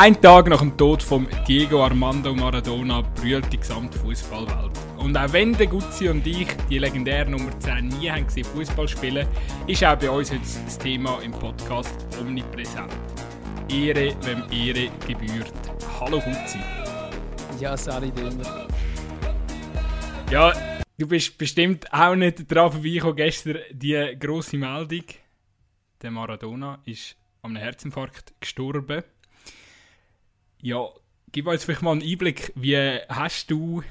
Ein Tag nach dem Tod von Diego Armando Maradona brüllt die gesamte Fußballwelt. Und auch wenn der Guzzi und ich die legendäre Nummer 10 nie haben gesehen Fußball spielen, ist auch bei uns jetzt das Thema im Podcast omnipräsent. Ehre, wem Ehre gebührt. Hallo Guzzi. Ja, Sali Dömer. Ja, du bist bestimmt auch nicht dran vorbeigekommen gestern die grosse Meldung. Der Maradona ist an einem Herzinfarkt gestorben. Ja, gib uns vielleicht mal einen Einblick. Wie hast du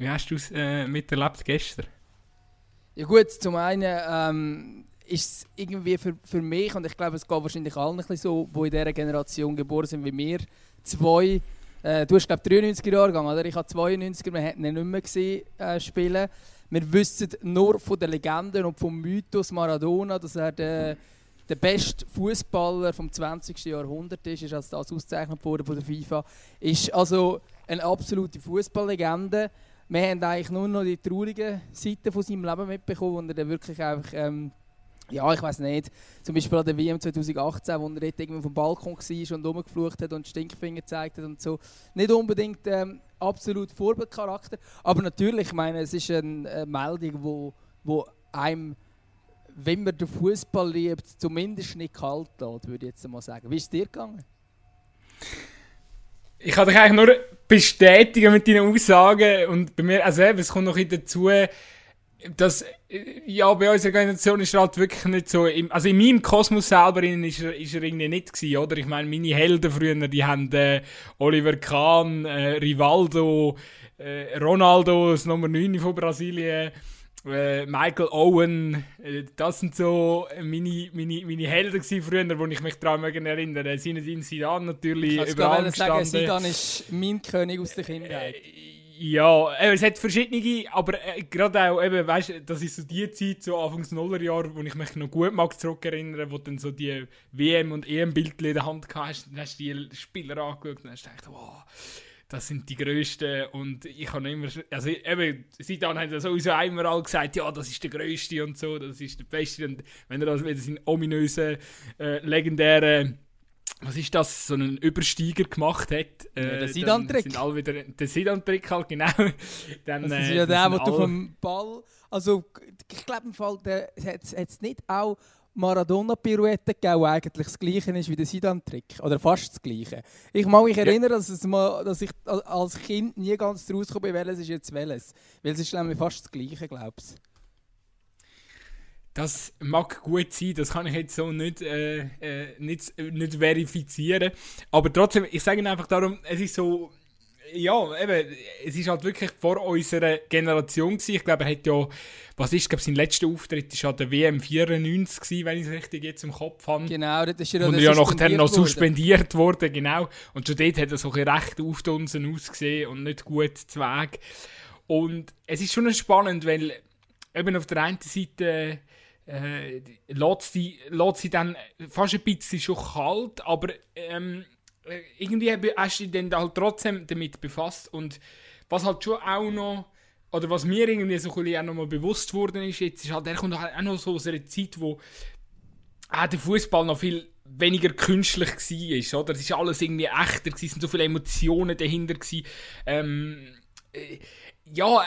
wie hast du es äh, miterlebt gestern? Ja gut, zum einen ähm, ist es irgendwie für, für mich, und ich glaube, es geht wahrscheinlich allen ein bisschen so, die in dieser Generation geboren sind wie wir, zwei, äh, du hast glaube 93er Jahrgang, oder? Ich habe 92er, wir hätten ihn nicht mehr gesehen äh, spielen. Wir wissen nur von den Legenden und vom Mythos Maradona, dass er der der beste Fußballer vom 20. Jahrhundert ist, ist als das ausgezeichnet worden von der FIFA, ist also eine absolute Fußballlegende. Wir haben eigentlich nur noch die traurigen Seiten von seinem Leben mitbekommen, wo er dann wirklich einfach, ähm, ja, ich weiß nicht, zum Beispiel an der WM 2018, wo er dort irgendwie vom Balkon war und rumgeflucht hat und Stinkfinger gezeigt hat und so. Nicht unbedingt ähm, absolut Vorbildcharakter, aber natürlich, ich meine, es ist eine Meldung, wo, wo einem wenn man den Fußball liebt, zumindest nicht kalt lässt, würde ich jetzt mal sagen. Wie ist es dir gegangen? Ich kann dich eigentlich nur bestätigen mit deinen Aussagen und bei mir, also eben, es kommt noch dazu, dass, ja, bei unserer Organisation ist er halt wirklich nicht so, im, also in meinem Kosmos selber ist er, ist er irgendwie nicht gewesen, oder? Ich meine, meine Helden früher, die haben äh, Oliver Kahn, äh, Rivaldo, äh, Ronaldo, das Nummer 9 von Brasilien, äh, Michael Owen, äh, das sind so meine, meine, meine Helden früher, wo ich mich daran erinnere. Zinedine Zidane natürlich ich gestanden. sagen, Zidane ist mein König aus der Kindheit. Äh, ja, es hat verschiedene, aber gerade auch, eben, weißt, das ist so die Zeit, so Anfangs Nullerjahr, wo ich mich noch gut mag zurückerinnere, wo dann so die WM- und EM-Bildchen in der Hand hast, dann hast du die Spieler angeschaut und hast gedacht, wow das sind die grössten und ich habe immer, also eben, seitdem haben sie sowieso einmal all gesagt, ja, das ist der grösste und so, das ist der beste und wenn er das wieder seinen ominösen, äh, legendären was ist das, so einen Übersteiger gemacht hat. Äh, ja, der Sidan-Trick. sind alle wieder, der Sidan-Trick halt, genau. dann, das ist äh, ja der, wo du vom Ball, also ich glaube im Fall, der hat es nicht auch Maradona-Pirouette gegeben, eigentlich das gleiche ist wie der Sidan-Trick. Oder fast das gleiche. Ich mag mich erinnern, dass, es mal, dass ich als Kind nie ganz rausgekommen bin, welches ist jetzt welches. Weil es ist nämlich fast das gleiche, glaubst Das mag gut sein, das kann ich jetzt so nicht, äh, äh, nicht, nicht verifizieren. Aber trotzdem, ich sage einfach darum, es ist so ja, eben, es ist halt wirklich vor unserer Generation gewesen. Ich glaube, er hat ja, was ist, glaube sein letzter Auftritt war an der WM 94 gewesen, wenn ich es richtig jetzt im Kopf habe. Genau, das ist ja Und ja nachher noch suspendiert worden, genau. Und schon dort hat er so recht aufdunsen ausgesehen und nicht gut zu Weg. Und es ist schon spannend, weil eben auf der einen Seite äh, lässt, sie, lässt sie dann fast ein bisschen schon kalt, aber ähm, äh, irgendwie hast du dich dann halt trotzdem damit befasst und was halt schon auch noch oder was mir irgendwie so ein auch noch mal bewusst worden ist jetzt ist halt er kommt halt auch noch so aus einer Zeit wo auch der Fußball noch viel weniger künstlich war, oder? Es ist alles irgendwie echter, es sind so viele Emotionen dahinter gewesen. Ähm, äh, ja,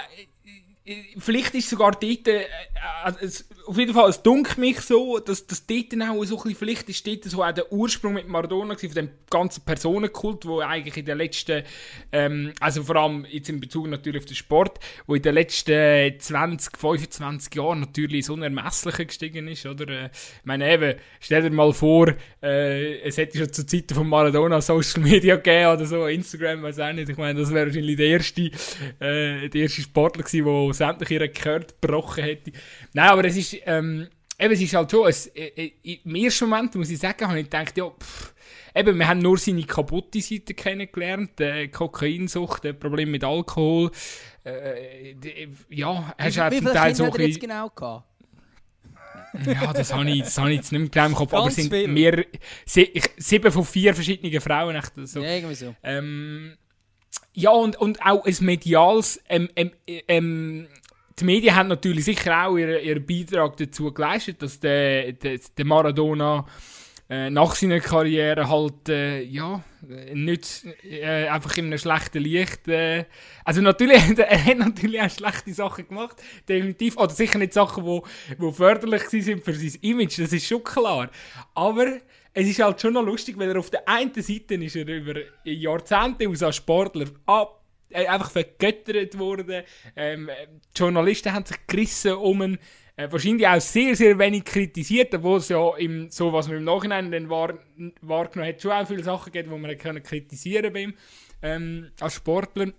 Vielleicht ist sogar dort, äh, äh, auf jeden Fall, es dunkelt mich so, dass, dass dort auch so ein bisschen, vielleicht ist dort so auch der Ursprung mit Maradona von dem ganzen Personenkult, wo eigentlich in den letzten, ähm, also vor allem jetzt in Bezug natürlich auf den Sport, wo in den letzten 20, 25 Jahren natürlich so unermesslich gestiegen ist, oder? Äh, ich meine eben, stell dir mal vor, äh, es hätte schon zu Zeiten von Maradona Social Media gegeben oder so, Instagram, weiß auch nicht, ich meine, das wäre wahrscheinlich der erste, äh, der erste Sportler gewesen, der sämtliche Rekorde gebrochen hätte. Nein, aber es ist, ähm, eben, es ist halt schon, es, äh, äh im ersten Moment, muss ich sagen, habe ich gedacht, ja, pff, eben, wir haben nur seine kaputte Seite kennengelernt, äh, Kokainsucht, äh, Problem mit Alkohol, äh, die, ja, hast du zum Teil so ein jetzt genau gehabt? ja, das habe ich, das habe ich jetzt nicht mehr genau im Kopf, aber es sind mehr, sieben von vier verschiedenen Frauen. Echt, so. Ja, irgendwie so. Ähm, ja, und, und auch ein mediales. Ähm, ähm, ähm, die Medien haben natürlich sicher auch ihren, ihren Beitrag dazu geleistet, dass der, der, der Maradona äh, nach seiner Karriere halt, äh, ja, nicht äh, einfach in einem schlechten Licht. Äh, also natürlich, er hat natürlich auch schlechte Sachen gemacht, definitiv. Oder sicher nicht Sachen, die wo, wo förderlich sind für sein Image, das ist schon klar. Aber es ist halt schon noch lustig, weil er auf der einen Seite ist er über Jahrzehnte aus als Sportler ab äh, einfach vergöttert worden. Ähm, die Journalisten haben sich gerissen um ihn. Äh, wahrscheinlich auch sehr, sehr wenig kritisiert, obwohl es ja im, so, was man im Nachhinein dann wahr, wahrgenommen hat, schon auch viele Sachen gegeben, die man können kritisieren beim ähm, als Sportler.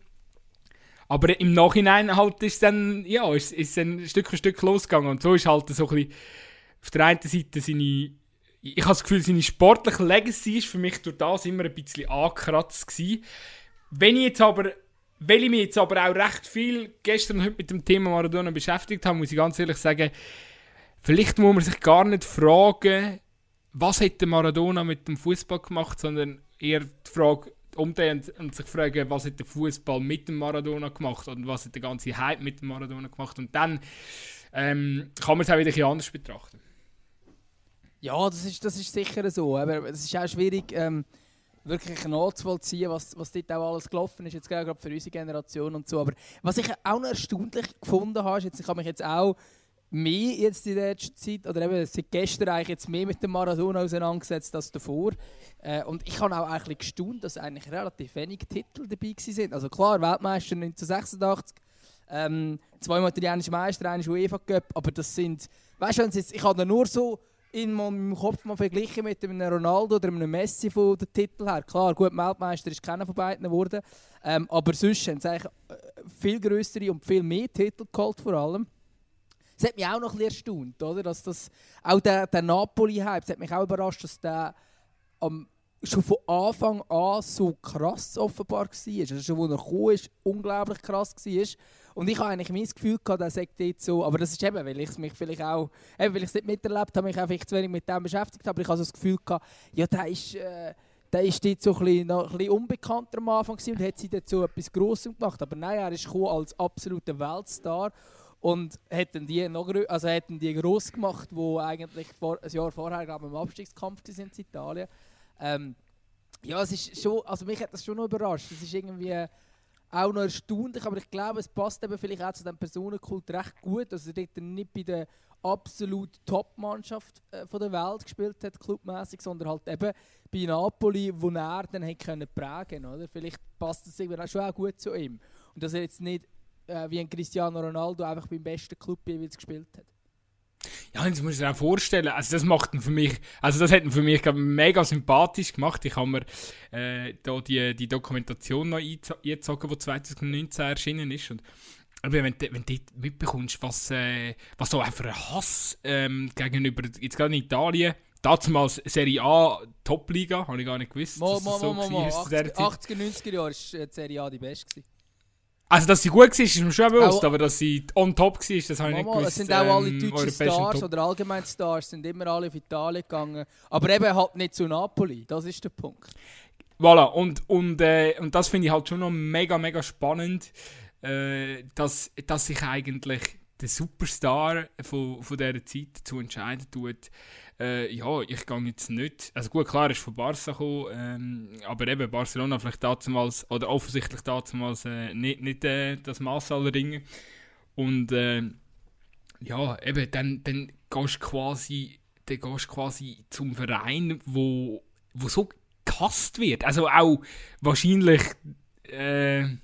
Aber im Nachhinein halt ist dann, ja, ist, ist dann Stück für Stück losgegangen. Und so ist halt so ein bisschen auf der einen Seite seine, ich habe das Gefühl, seine sportliche Legacy ist für mich durch das immer ein bisschen angekratzt gewesen. Wenn ich jetzt aber weil ich mich jetzt aber auch recht viel gestern und heute mit dem Thema Maradona beschäftigt habe, muss ich ganz ehrlich sagen, vielleicht muss man sich gar nicht fragen, was hätte Maradona mit dem Fußball gemacht, sondern eher die Frage umdrehen und sich fragen, was hat der Fußball mit dem Maradona gemacht und was hat der ganze Hype mit dem Maradona gemacht und dann ähm, kann man es auch wieder ein bisschen anders betrachten. Ja, das ist, das ist sicher so, aber es ist auch schwierig. Ähm wirklich nachzuvollziehen, was, was dort auch alles gelaufen ist, jetzt gerade für unsere Generation und so. Aber was ich auch noch erstaunlich gefunden habe, ist jetzt, ich habe mich jetzt auch mehr jetzt in der Zeit, oder eben seit gestern eigentlich jetzt mehr mit dem Maradona auseinandergesetzt als davor. Äh, und ich habe auch eigentlich gestaunt, dass eigentlich relativ wenige Titel dabei sind. Also klar, Weltmeister 1986, ähm, zweimal italienischer Meister, einmal UEFA Cup, aber das sind, weißt du, ich habe nur so in meinem Kopf mal verglichen mit einem Ronaldo oder einem Messi von den Titel her. Klar, gut, Weltmeister ist keiner von beiden geworden, ähm, aber sonst haben sie eigentlich äh, viel größere und viel mehr Titel geholt vor allem. Das hat mich auch noch ein bisschen erstaunt, oder? Dass das, auch der, der Napoli-Hype, hat mich auch überrascht, dass der am, schon von Anfang an so krass offenbar war. Also schon, als er kam, ist, unglaublich krass war. Und ich habe eigentlich mein Gefühl gehabt, er sagt dort so, aber das ist eben, weil ich mich vielleicht auch, eben, weil ich es nicht miterlebt habe, mich auch zu wenig mit dem beschäftigt aber ich habe so das Gefühl gehabt, ja, der ist, äh, der ist dort so ein bisschen, noch ein bisschen unbekannter am Anfang und hat sich dazu etwas Grossem gemacht. Aber nein, er ist als absoluter Weltstar und hätten die noch also hätten die groß gemacht, wo eigentlich vor, ein Jahr vorher glaube ich, im Abstiegskampf sind in Italien. Ähm, ja, es ist schon, also mich hat das schon noch überrascht. Es ist irgendwie auch noch erstaunlich, aber ich glaube, es passt eben vielleicht auch zu dem Personenkult recht gut, dass er dort nicht bei der absolut Top-Mannschaft äh, der Welt gespielt hat, clubmäßig, sondern halt eben bei Napoli, wo er dann hätte können prägen oder? Vielleicht passt das irgendwie schon auch gut zu ihm. Und dass er jetzt nicht äh, wie ein Cristiano Ronaldo einfach beim besten Club jeweils gespielt hat. Ja, das muss ich mir auch vorstellen. Also das macht für mich, also das hat ihn für mich mega sympathisch gemacht. Ich habe mir äh, da die, die Dokumentation noch eingezogen, die 2019 erschienen ist. Und aber wenn, wenn du mitbekommst, was, äh, was so für ein Hass ähm, gegenüber, jetzt gerade in Italien, damals Serie A Top-Liga, habe ich gar nicht gewusst. Mo, mo, so mo, mo, mo. 80, 80er, 90er Jahre war äh, Serie A die beste. Gewesen. Also, dass sie gut war, ist mir schon bewusst, auch, aber dass sie on top war, das habe ich nicht gewusst. Es sind auch alle ähm, deutschen Stars oder allgemein Stars, sind immer alle auf Italien gegangen. Aber eben halt nicht zu Napoli, das ist der Punkt. Voilà, und, und, äh, und das finde ich halt schon noch mega, mega spannend, äh, dass, dass sich eigentlich der Superstar von, von dieser Zeit dazu entscheiden tut, äh, ja, ich gehe jetzt nicht. Also gut, klar, er ist von Barca gekommen, ähm, aber eben Barcelona vielleicht damals, oder offensichtlich damals äh, nicht, nicht äh, das Maß aller Dinge. Und äh, ja, eben, dann, dann gehst du quasi, dann gehst quasi zum Verein, wo, wo so gehasst wird. Also auch wahrscheinlich. Äh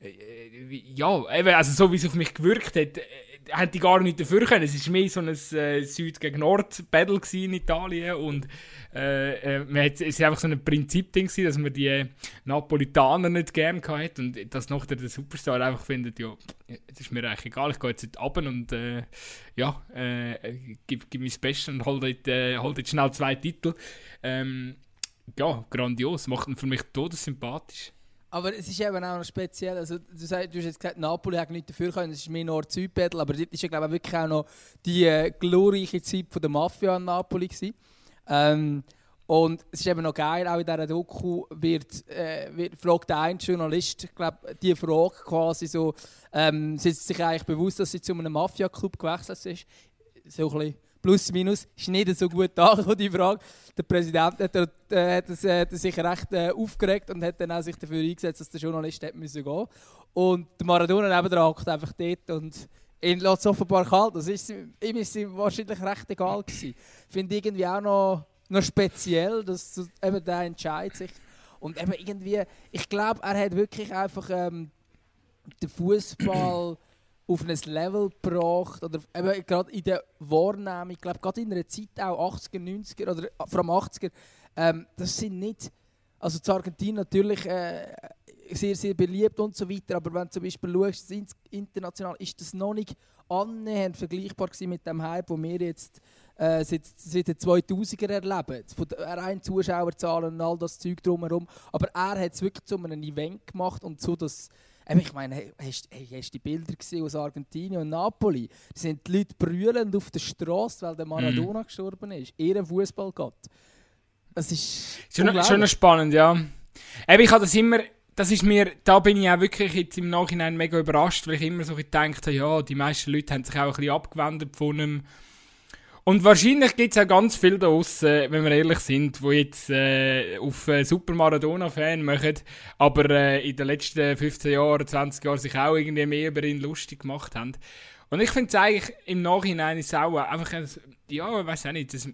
ja, eben, also so wie es auf mich gewirkt hat, hätte ich gar nicht dafür können. Es war mehr so ein äh, Süd gegen Nord Battle in Italien und äh, äh, es war einfach so ein Prinzipding dass man die Napolitaner nicht gerne hatte und dass noch der, der Superstar einfach findet, ja, das ist mir eigentlich egal, ich gehe jetzt runter und äh, ja, äh, gib, gib mir das Beste und hol dort, äh, hol dort schnell zwei Titel. Ähm, ja, grandios, macht ihn für mich todessympathisch. Aber es ist eben auch noch speziell. Also, du, sagst, du hast jetzt gesagt, Napoli hat nicht dafür können, es ist mehr Nord-Süd-Battle, aber dort war ja, glaube ich, wirklich auch noch die äh, glorreiche Zeit von der Mafia in Napoli. Ähm, und es ist eben noch geil, auch in dieser Doku wird, äh, wird, fragt ein Journalist, ich glaube, die Frage quasi so, ähm, sind sie sich eigentlich bewusst, dass sie zu einem Mafia-Club gewechselt ist? So ein bisschen plus minus, ist nicht so gut angekommen, die Frage. Der Präsident hat, äh, hat, äh, hat sich recht äh, aufgeregt und hat dann auch sich dafür eingesetzt, dass der Journalist gehen müssen gehen. Und der Maradona nebenan hockt einfach dort und ihn lässt es offenbar kalt. Das ist ihm ist ihm wahrscheinlich recht egal gewesen. Finde irgendwie auch noch, noch speziell, dass eben der Entscheid sich und eben irgendwie, ich glaube, er hat wirklich einfach ähm, den Fußball auf ein Level gebracht oder eben gerade in der Wahrnehmung, ich glaube gerade in einer Zeit auch 80er, 90er oder vor allem 80er, ähm, das sind nicht, also zu Argentinien natürlich äh, sehr, sehr beliebt und so weiter, aber wenn du zum Beispiel schaust, international ist das noch nicht annähernd vergleichbar mit dem Hype, den wir jetzt äh, seit, seit den 2000er erleben. Von rein Zuschauerzahlen und all das Zeug drumherum. Aber er hat es wirklich zu einem Event gemacht und so, dass ich meine, hast, hey, hast du die Bilder gesehen aus Argentinien und Napoli? Da sind die Leute brüllend auf der Straße, weil der mhm. Maradona mm. gestorben ist. Ihren Fußballgott. Das ist schon, schon spannend, ja. Eben, ich habe das immer, das ist mir, da bin ich auch wirklich jetzt im Nachhinein mega überrascht, weil ich immer so gedacht habe, ja, die meisten Leute haben sich auch ein bisschen abgewendet von ihm. Und wahrscheinlich gibt es auch ganz viele da draussen, wenn wir ehrlich sind, die jetzt äh, auf äh, Super Maradona-Fan machen, aber äh, in den letzten 15 Jahren, 20 Jahren sich auch irgendwie mehr über ihn lustig gemacht haben. Und ich finde es eigentlich im Nachhinein ist auch einfach, ein, ja, ich weiß auch nicht, das,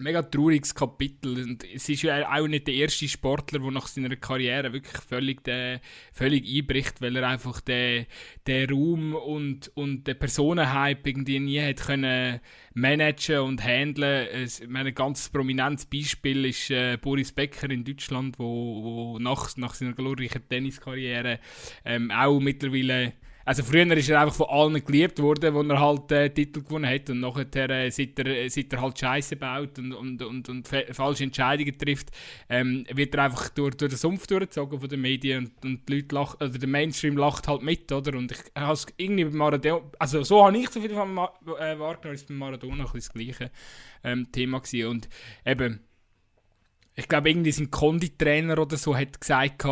mega trauriges Kapitel. Und es ist ja auch nicht der erste Sportler, der nach seiner Karriere wirklich völlig, de, völlig einbricht, weil er einfach den, den Raum und, und den Personenhype irgendwie nie hat können managen und handeln. ein ganz prominentes Beispiel ist äh, Boris Becker in Deutschland, wo, wo nach, nach seiner glorreichen Tenniskarriere ähm, auch mittlerweile also früher ist er einfach von allen geliebt worden, wo er halt äh, Titel gewonnen hat und nachher, äh, seit, er, äh, seit er halt Scheiße baut und, und, und, und falsche Entscheidungen trifft, ähm, wird er einfach durch, durch den Sumpf durchgezogen von den Medien und, und die Leute lachen, also der Mainstream lacht halt mit, oder? Und ich habe irgendwie bei Maradona, also so habe ich so viel von Ma äh, wahrgenommen, ist bei Maradona ein das gleiche ähm, Thema gewesen. und eben, ich glaube irgendwie sein Konditrainer oder so hat gesagt,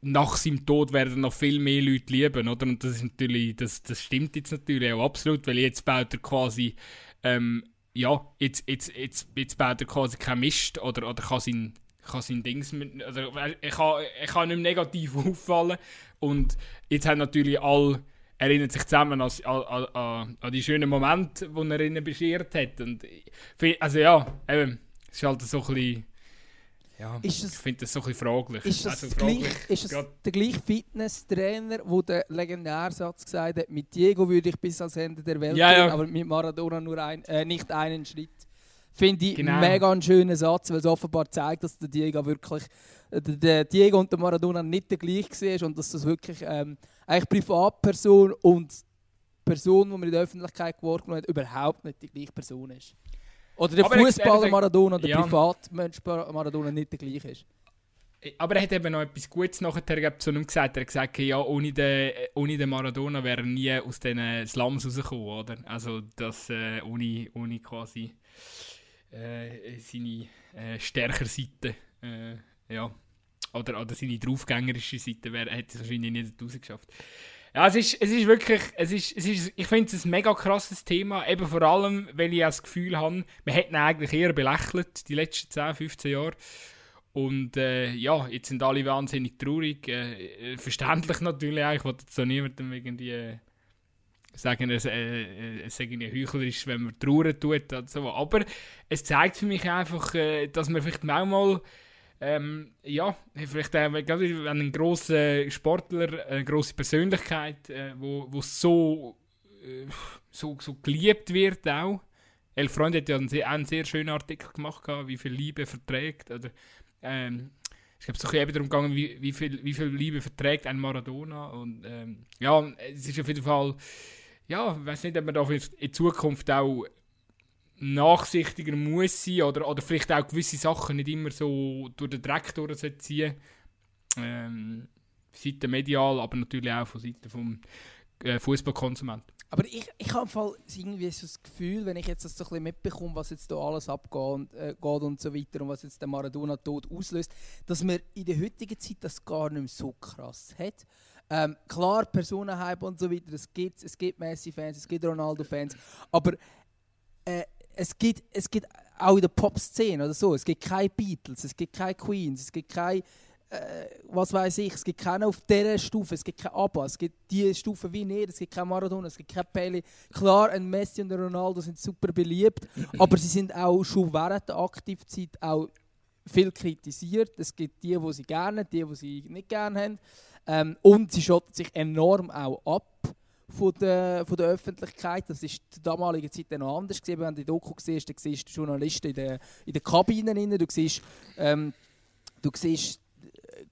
nach seinem Tod werden noch viel mehr Leute lieben, oder? Und das ist natürlich, das, das stimmt jetzt natürlich auch absolut, weil jetzt baut er quasi, ähm, ja, jetzt, jetzt, jetzt, jetzt baut er quasi kein Mist oder, oder kann sein, kann sein Dings mit, also kann, er kann nicht negativ auffallen und jetzt haben natürlich alle erinnern sich zusammen an, an, an, an die schönen Momente, die er ihnen beschert hat und also ja, eben, es ist halt so ein bisschen ja, ist ich finde das so ein bisschen fraglich. Ist das, also fraglich, gleich, ist das der gleiche Fitnesstrainer, der den Legendärsatz gesagt hat, mit Diego würde ich bis ans Ende der Welt ja, gehen, ja. aber mit Maradona nur ein, äh, nicht einen Schritt. Finde ich genau. mega einen schönen Satz, weil es offenbar zeigt, dass der Diego wirklich, äh, der Diego und der Maradona nicht der gleiche war und dass das wirklich ähm, eigentlich Privatperson und Person, die man in der Öffentlichkeit geworfen hat, überhaupt nicht die gleiche Person ist. Oder der Fußballer Maradona oder der ja. Privatmensch Maradona nicht der gleiche ist. Aber er hat eben noch etwas Gutes nachher zu ihm gesagt. Er hat gesagt, ja, ohne den, ohne den Maradona wäre er nie aus diesen Slums rausgekommen, oder? Also, das äh, ohne, ohne quasi äh, seine äh, stärkere Seite, äh, ja, oder, oder seine draufgängerische Seite, wäre, hätte es wahrscheinlich nicht rausgeschafft. Ja, es ist, es ist wirklich, es ist, es ist, ich finde es ein mega krasses Thema, eben vor allem, weil ich das Gefühl habe, wir hätten eigentlich eher belächelt, die letzten 10, 15 Jahre. Und äh, ja, jetzt sind alle wahnsinnig traurig. Äh, verständlich natürlich auch. Ich wollte so niemandem irgendwie äh, sagen, es, äh, es sei heuchlerisch, wenn man trauern tut. So. Aber es zeigt für mich einfach, äh, dass man vielleicht manchmal ähm, ja, vielleicht äh, wenn ein großer Sportler, eine große Persönlichkeit, äh, wo, wo so, äh, so, so geliebt wird auch. El Freund hat ja einen sehr, einen sehr schönen Artikel gemacht, wie viel Liebe verträgt. Oder, ähm, ich glaube, es ist eben darum gegangen, wie, wie, viel, wie viel Liebe verträgt ein Maradona. Und ähm, ja, es ist auf jeden Fall, ja, ich weiß nicht, ob man da in Zukunft auch nachsichtiger muss sein oder, oder vielleicht auch gewisse Sachen nicht immer so durch den Dreck durchziehen. Ähm, Seite medial, aber natürlich auch von Seite vom äh, Fußballkonsument. Aber ich, ich habe irgendwie so das Gefühl, wenn ich jetzt das so ein bisschen mitbekomme, was jetzt da alles abgeht und, äh, und so weiter und was jetzt der Maradona-Tod auslöst, dass man in der heutigen Zeit das gar nicht mehr so krass hat. Ähm, klar, Personenhype und so weiter, es gibt, es gibt Messi-Fans, es gibt Ronaldo-Fans, aber es gibt, es gibt auch in der Pop-Szene oder so, es gibt keine Beatles, es gibt keine Queens, es gibt keine äh, was weiß ich, es gibt keine auf dieser Stufe, es gibt keine ABBA, es gibt die Stufe wie nicht, es gibt kein Maradona, es gibt kein Pele. Klar, ein Messi und ein Ronaldo sind super beliebt, aber sie sind auch schon während der Aktivzeit auch viel kritisiert. Es gibt die, die sie gerne die, die sie nicht gerne haben. Ähm, und sie schotten sich enorm auch ab von der, von der Öffentlichkeit. Das war zur damaligen Zeit noch anders. Gewesen. Wenn du die Doku siehst, dann siehst du Journalisten in den, in den Kabinen. Du siehst, ähm, du siehst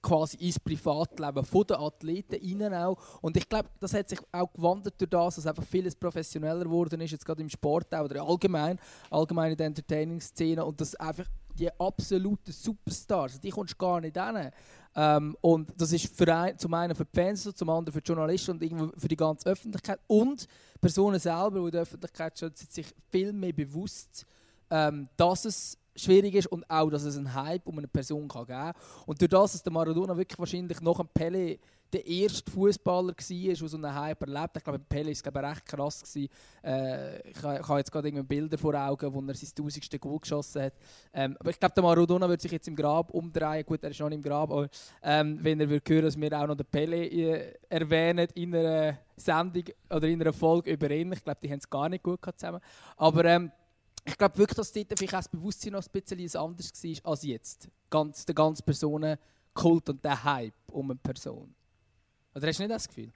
quasi ins Privatleben der Athleten rein auch. Und ich glaube, das hat sich auch gewandert durch das, dass einfach vieles professioneller geworden ist, jetzt gerade im Sport auch, oder allgemein, allgemein in der Entertaining-Szene und dass einfach die absoluten Superstars, die kommst du gar nicht hin. Ähm, und das ist für ein, zum einen für die Fans, zum anderen für die Journalisten und irgendwo für die ganze Öffentlichkeit. Und Personen selber, die in der Öffentlichkeit sind sich viel mehr bewusst, ähm, dass es schwierig ist und auch, dass es einen Hype um eine Person kann geben kann. Und durch das, dass der Maradona wirklich wahrscheinlich nach dem Pele der erste Fußballer war, der so einen Hype erlebt Ich glaube, Pele war es recht krass. Äh, ich, habe jetzt gerade Bilder vor Augen, wo er sein tausendste Goal geschossen hat. Ähm, aber ich glaube, der Maradona wird sich jetzt im Grab umdrehen. Gut, er ist noch nicht im Grab, aber ähm, wenn er würde hören, dass wir auch noch den Pele äh, erwähnen in einer Sendung oder in einer Folge über ihn. Ich glaube, die haben es gar nicht gut zusammen. Aber ähm, ich glaube wirklich, dass dort vielleicht auch das Bewusstsein noch ein bisschen anders war als jetzt. Ganz, der ganze Personenkult und der Hype um eine Person. Oder hast du nicht das Gefühl?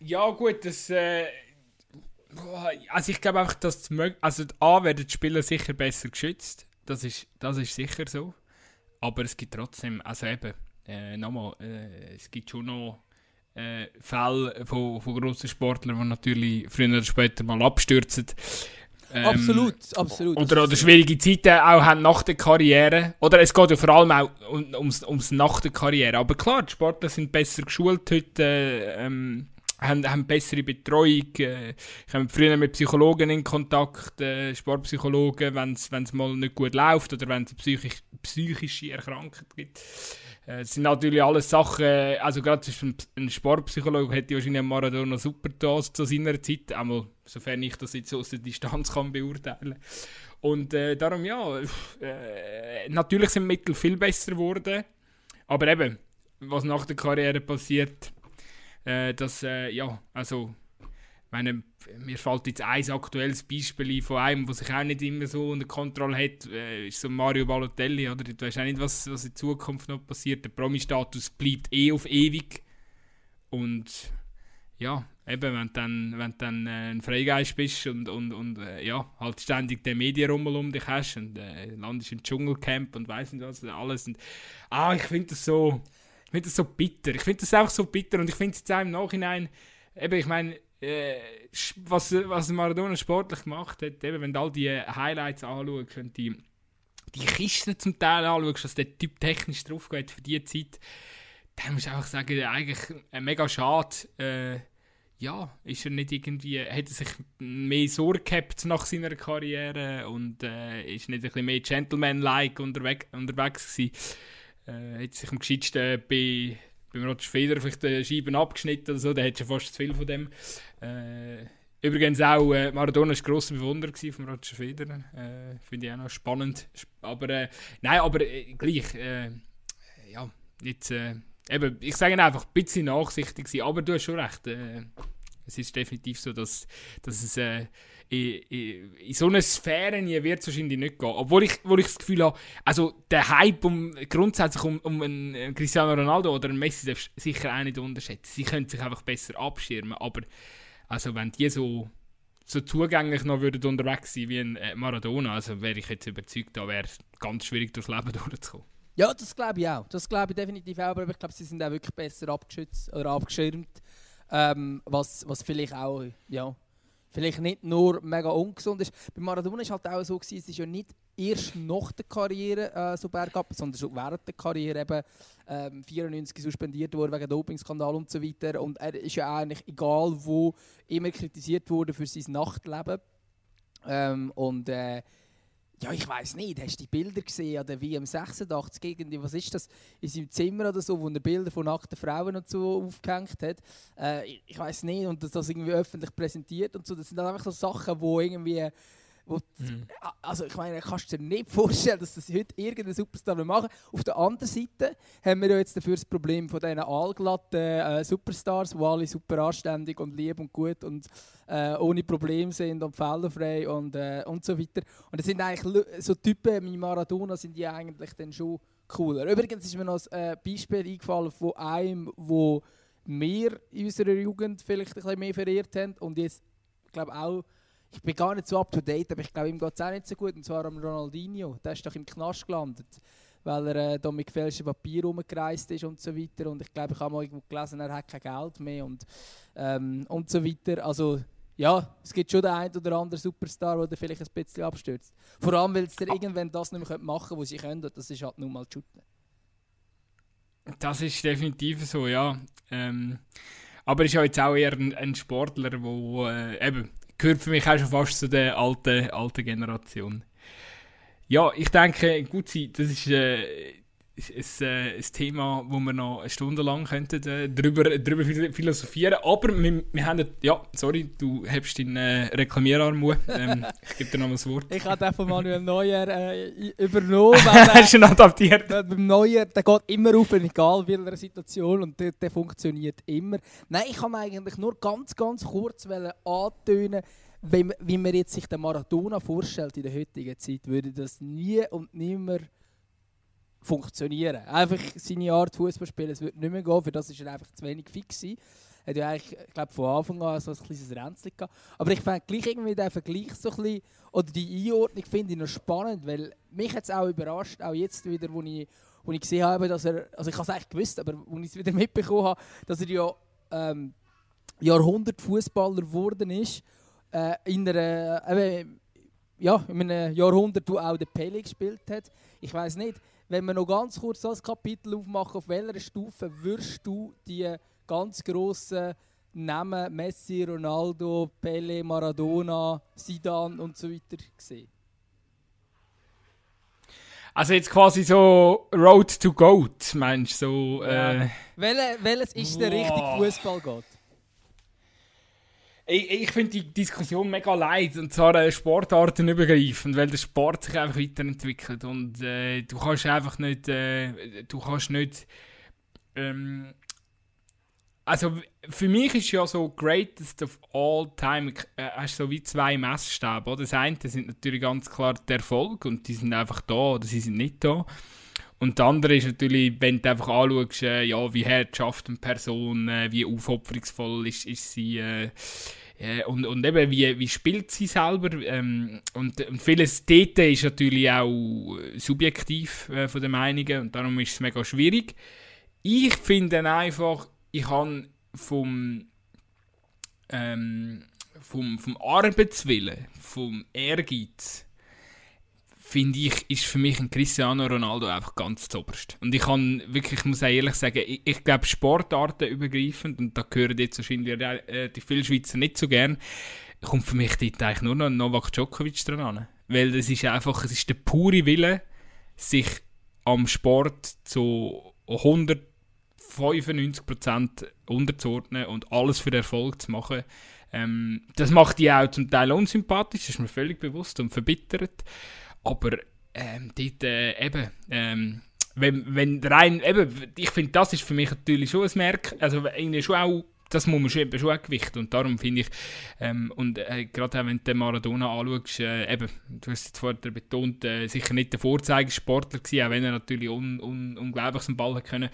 Ja, gut, das. Äh, also, ich glaube einfach, dass. Also, A werden die Spieler sicher besser geschützt. Das ist, das ist sicher so. Aber es gibt trotzdem. Also, eben. Äh, nochmal, äh, es gibt schon noch äh, Fälle von, von grossen Sportlern, die natürlich früher oder später mal abstürzen. Ähm, absolut, absolut. Oder, oder schwierige Zeiten auch haben nach der Karriere. Oder es geht ja vor allem auch um, ums, ums nach der Karriere. Aber klar, die Sportler sind besser geschult heute, ähm, haben, haben bessere Betreuung, äh, kommen früher mit Psychologen in Kontakt, äh, Sportpsychologen, wenn es mal nicht gut läuft oder wenn es psychisch, psychische Erkrankungen gibt. Äh, es sind natürlich alles Sachen, also gerade ein Sportpsychologe hätte wahrscheinlich Maradona super da zu seiner Zeit, einmal sofern ich das jetzt aus der Distanz kann beurteilen. Und äh, darum ja, äh, natürlich sind Mittel viel besser geworden, aber eben, was nach der Karriere passiert, äh, das, äh, ja, also meine, mir fällt jetzt ein aktuelles Beispiel von einem, der sich auch nicht immer so unter Kontrolle hat, äh, ist so Mario Balotelli, oder? Du weißt auch nicht, was, was in Zukunft noch passiert. Der Promi-Status bleibt eh auf ewig. Und ja, eben, wenn du dann, wenn dann äh, ein Freigeist bist und, und, und äh, ja, halt ständig den Medienrummel um dich hast und äh, landest im Dschungelcamp und weiss nicht was, alles. Und, ah, ich finde das so, ich finde das so bitter. Ich finde das auch so bitter und ich finde es jetzt auch im Nachhinein, eben, ich meine, was, was Maradona sportlich gemacht hat, eben, wenn du all die Highlights anschaust und die, die Kisten zum Teil anschaust, was der Typ technisch drauf geht für diese Zeit, dann muss ich einfach sagen, eigentlich mega schade. Äh, ja, ist er nicht irgendwie, hat er sich mehr Sorge gehabt nach seiner Karriere und äh, ist nicht ein bisschen mehr Gentleman-like unterwegs, unterwegs gewesen. Äh, hat sich am gescheitsten bei beim Roger Federer vielleicht die Scheiben abgeschnitten oder so, der hat schon fast zu viel von dem. Äh, übrigens auch, äh, Maradona war ein grosser Bewunderer von Roger Federer. Äh, Finde ich auch noch spannend. Aber äh, nein, aber äh, gleich, äh, ja, jetzt, eben, ich sage einfach, ein bisschen nachsichtig sein, aber du hast schon recht. es ist definitiv so, dass, dass es in, in, so eine Sphäre wird es wahrscheinlich nicht gehen. Obwohl ich, wo ich das Gefühl habe, also der Hype um, grundsätzlich um, um einen Cristiano Ronaldo oder einen Messi darfst du sicher auch nicht unterschätzen. Sie können sich einfach besser abschirmen, aber also wenn die so, so zugänglich noch würden unterwegs sein wie ein äh, Maradona, also wäre ich jetzt überzeugt, da wäre es ganz schwierig durchs Leben durchzukommen. Ja, das glaube ich auch. Das glaube ich definitiv auch, aber ich glaube, sie sind auch wirklich besser abgeschützt oder abgeschirmt, ähm, was, was vielleicht auch, ja, vielleicht nicht nur mega ungesund ist. Bei Maradona war halt auch so, gewesen, es ist ja nicht erst nach der Karriere äh, so bergab, sondern schon während der Karriere eben ähm, 94 suspendiert worden wegen Dopingskandal und so weiter. Und er ist ja eigentlich, egal wo, immer kritisiert worden für sein Nachtleben. Ähm, und äh, ja, ich weiß nicht, hast du die Bilder gesehen an der WM 86 irgendwie, was ist das, in seinem Zimmer oder so, wo er Bilder von nackten Frauen und so aufgehängt hat. Äh, ich weiß nicht, und das, das irgendwie öffentlich präsentiert und so, das sind einfach so Sachen, wo irgendwie wo mhm. Also ich meine, kannst du dir nicht vorstellen, dass das heute irgendein Superstar machen Auf der anderen Seite haben wir ja jetzt dafür das Problem von diesen allglatten äh, Superstars, die alle super anständig und lieb und gut und äh, ohne Probleme sind und fehlerfrei und, äh, und so weiter. Und das sind eigentlich so Typen wie Maradona sind die eigentlich dann schon cooler. Übrigens ist mir noch ein äh, Beispiel eingefallen von einem, wo wir in unserer Jugend vielleicht ein bisschen mehr verehrt haben und jetzt, glaube auch ich bin gar nicht so up to date, aber ich glaube, ihm geht es auch nicht so gut. Und zwar am Ronaldinho. Der ist doch im Knast gelandet, weil er äh, da mit gefälschtem Papier rumgereist ist und so weiter. Und ich glaube, ich habe mal irgendwo gelesen, er hat kein Geld mehr und, ähm, und so weiter. Also, ja, es gibt schon den einen oder anderen Superstar, der vielleicht ein bisschen abstürzt. Vor allem, weil sie irgendwann das nicht mehr machen können, was sie können. Das ist halt nur mal Shooten. Das ist definitiv so, ja. Ähm, aber er ist ja jetzt auch eher ein, ein Sportler, der äh, eben gehört für mich auch schon fast zu der alten, alten Generation. Ja, ich denke, gut das ist äh, ein, äh, ein Thema, wo wir noch eine Stunde lang könnten, äh, darüber, darüber philosophieren Aber wir, wir haben, ja, sorry, du hast deinen äh, Reklamierarm. Ähm, ich gebe dir noch mal das Wort. ich habe den von Manuel Neuer äh, übernommen. Hast du ihn adaptiert? Der, beim Neuer, der geht immer auf, egal welcher Situation, und der, der funktioniert immer. Nein, ich kann eigentlich nur ganz, ganz kurz antönen, wie, wie man jetzt sich den Maradona vorstellt in der heutigen Zeit, würde das nie und nimmer funktionieren. Einfach seine Art Fußball spielen, es wird nicht mehr gehen, für das ist er einfach zu wenig fix gewesen. Er hat ja eigentlich, ich glaube, von Anfang an so ein kleines Ränzchen gehabt. Aber ich fand gleich irgendwie den Vergleich so ein bisschen, oder die Einordnung finde ich noch spannend, weil mich hat es auch überrascht, auch jetzt wieder, wo ich, wo ich gesehen habe, dass er, also ich habe es eigentlich gewusst, aber wo ich es wieder mitbekommen habe, dass er ja ähm, Jahrhundert Fußballer geworden ist, äh, in einer, äh, ja, in einem Jahrhundert, wo auch der Pele gespielt hat. Ich weiß nicht, wenn wir noch ganz kurz das Kapitel aufmachen, auf welcher Stufe wirst du die ganz grossen Namen Messi, Ronaldo, Pele, Maradona, Zidane und so weiter sehen? Also jetzt quasi so Road to Goat, meinst du? So, äh, ja. Welches ist der richtige Fußballgott? Ich, ich finde die Diskussion mega leid, und zwar äh, sportartenübergreifend, weil der Sport sich einfach weiterentwickelt und äh, du kannst einfach nicht, äh, du kannst nicht, ähm, also für mich ist ja so Greatest of All Time, äh, hast so wie zwei Messstäbe, oder? Das eine sind natürlich ganz klar der Erfolg und die sind einfach da oder sie sind nicht da. Und das andere ist natürlich, wenn du einfach anschaust, äh, ja, wie hart schafft eine Person, äh, wie aufopferungsvoll ist, ist sie, äh, äh, und, und eben, wie, wie spielt sie selber. Ähm, und, und vieles dort ist natürlich auch subjektiv äh, von den Meinungen und darum ist es mega schwierig. Ich finde einfach, ich kann vom, ähm, vom, vom Arbeitswillen, vom Ehrgeiz, finde ich, ist für mich ein Cristiano Ronaldo einfach ganz zoberst. Und ich kann wirklich, ich muss ehrlich sagen, ich, ich glaube Sportarten übergreifend, und da gehören jetzt wahrscheinlich äh, die vielen Schweizer nicht so gern, kommt für mich dort eigentlich nur noch Novak Djokovic dran an. Weil das ist einfach, es ist der pure Wille, sich am Sport zu 195% unterzuordnen und alles für Erfolg zu machen. Ähm, das macht die auch zum Teil unsympathisch, das ist mir völlig bewusst und verbittert. Aber ähm, dort äh, eben, ähm, wenn, wenn rein, eben, ich finde, das ist für mich natürlich schon ein Merk, also irgendwie schon auch das muss man schon, eben schon auch. Und darum finde ich, ähm, und äh, gerade wenn du den Maradona anschaust, äh, eben, du hast es vorher betont, äh, sicher nicht der Vorzeigesportler gewesen, auch wenn er natürlich un, un, unglaublich zum Ball hat können.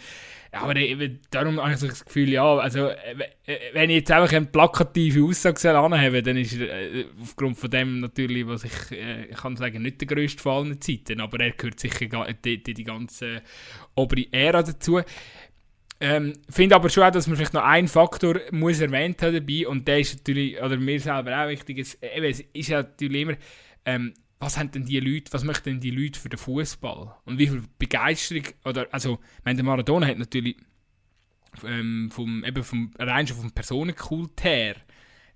Aber eben, darum habe ich das Gefühl, ja, also, äh, äh, wenn ich jetzt einfach eine plakative Aussage anhabe, dann ist er äh, aufgrund von dem natürlich, was ich, ich kann sagen, nicht der grösste Fall in Zeiten, aber er gehört sicher die, die, die ganze obere Ära dazu. Ähm, finde aber schon auch, dass man vielleicht noch einen Faktor muss erwähnt haben dabei und der ist natürlich, oder mir selber auch wichtig, es, eben, es ist ja natürlich immer, ähm, was haben denn die Leute, was möchten denn die Leute für den Fußball und wie viel Begeisterung, oder, also, ich meine, der Maradona hat natürlich ähm, vom, eben vom, rein schon vom Personenkult her,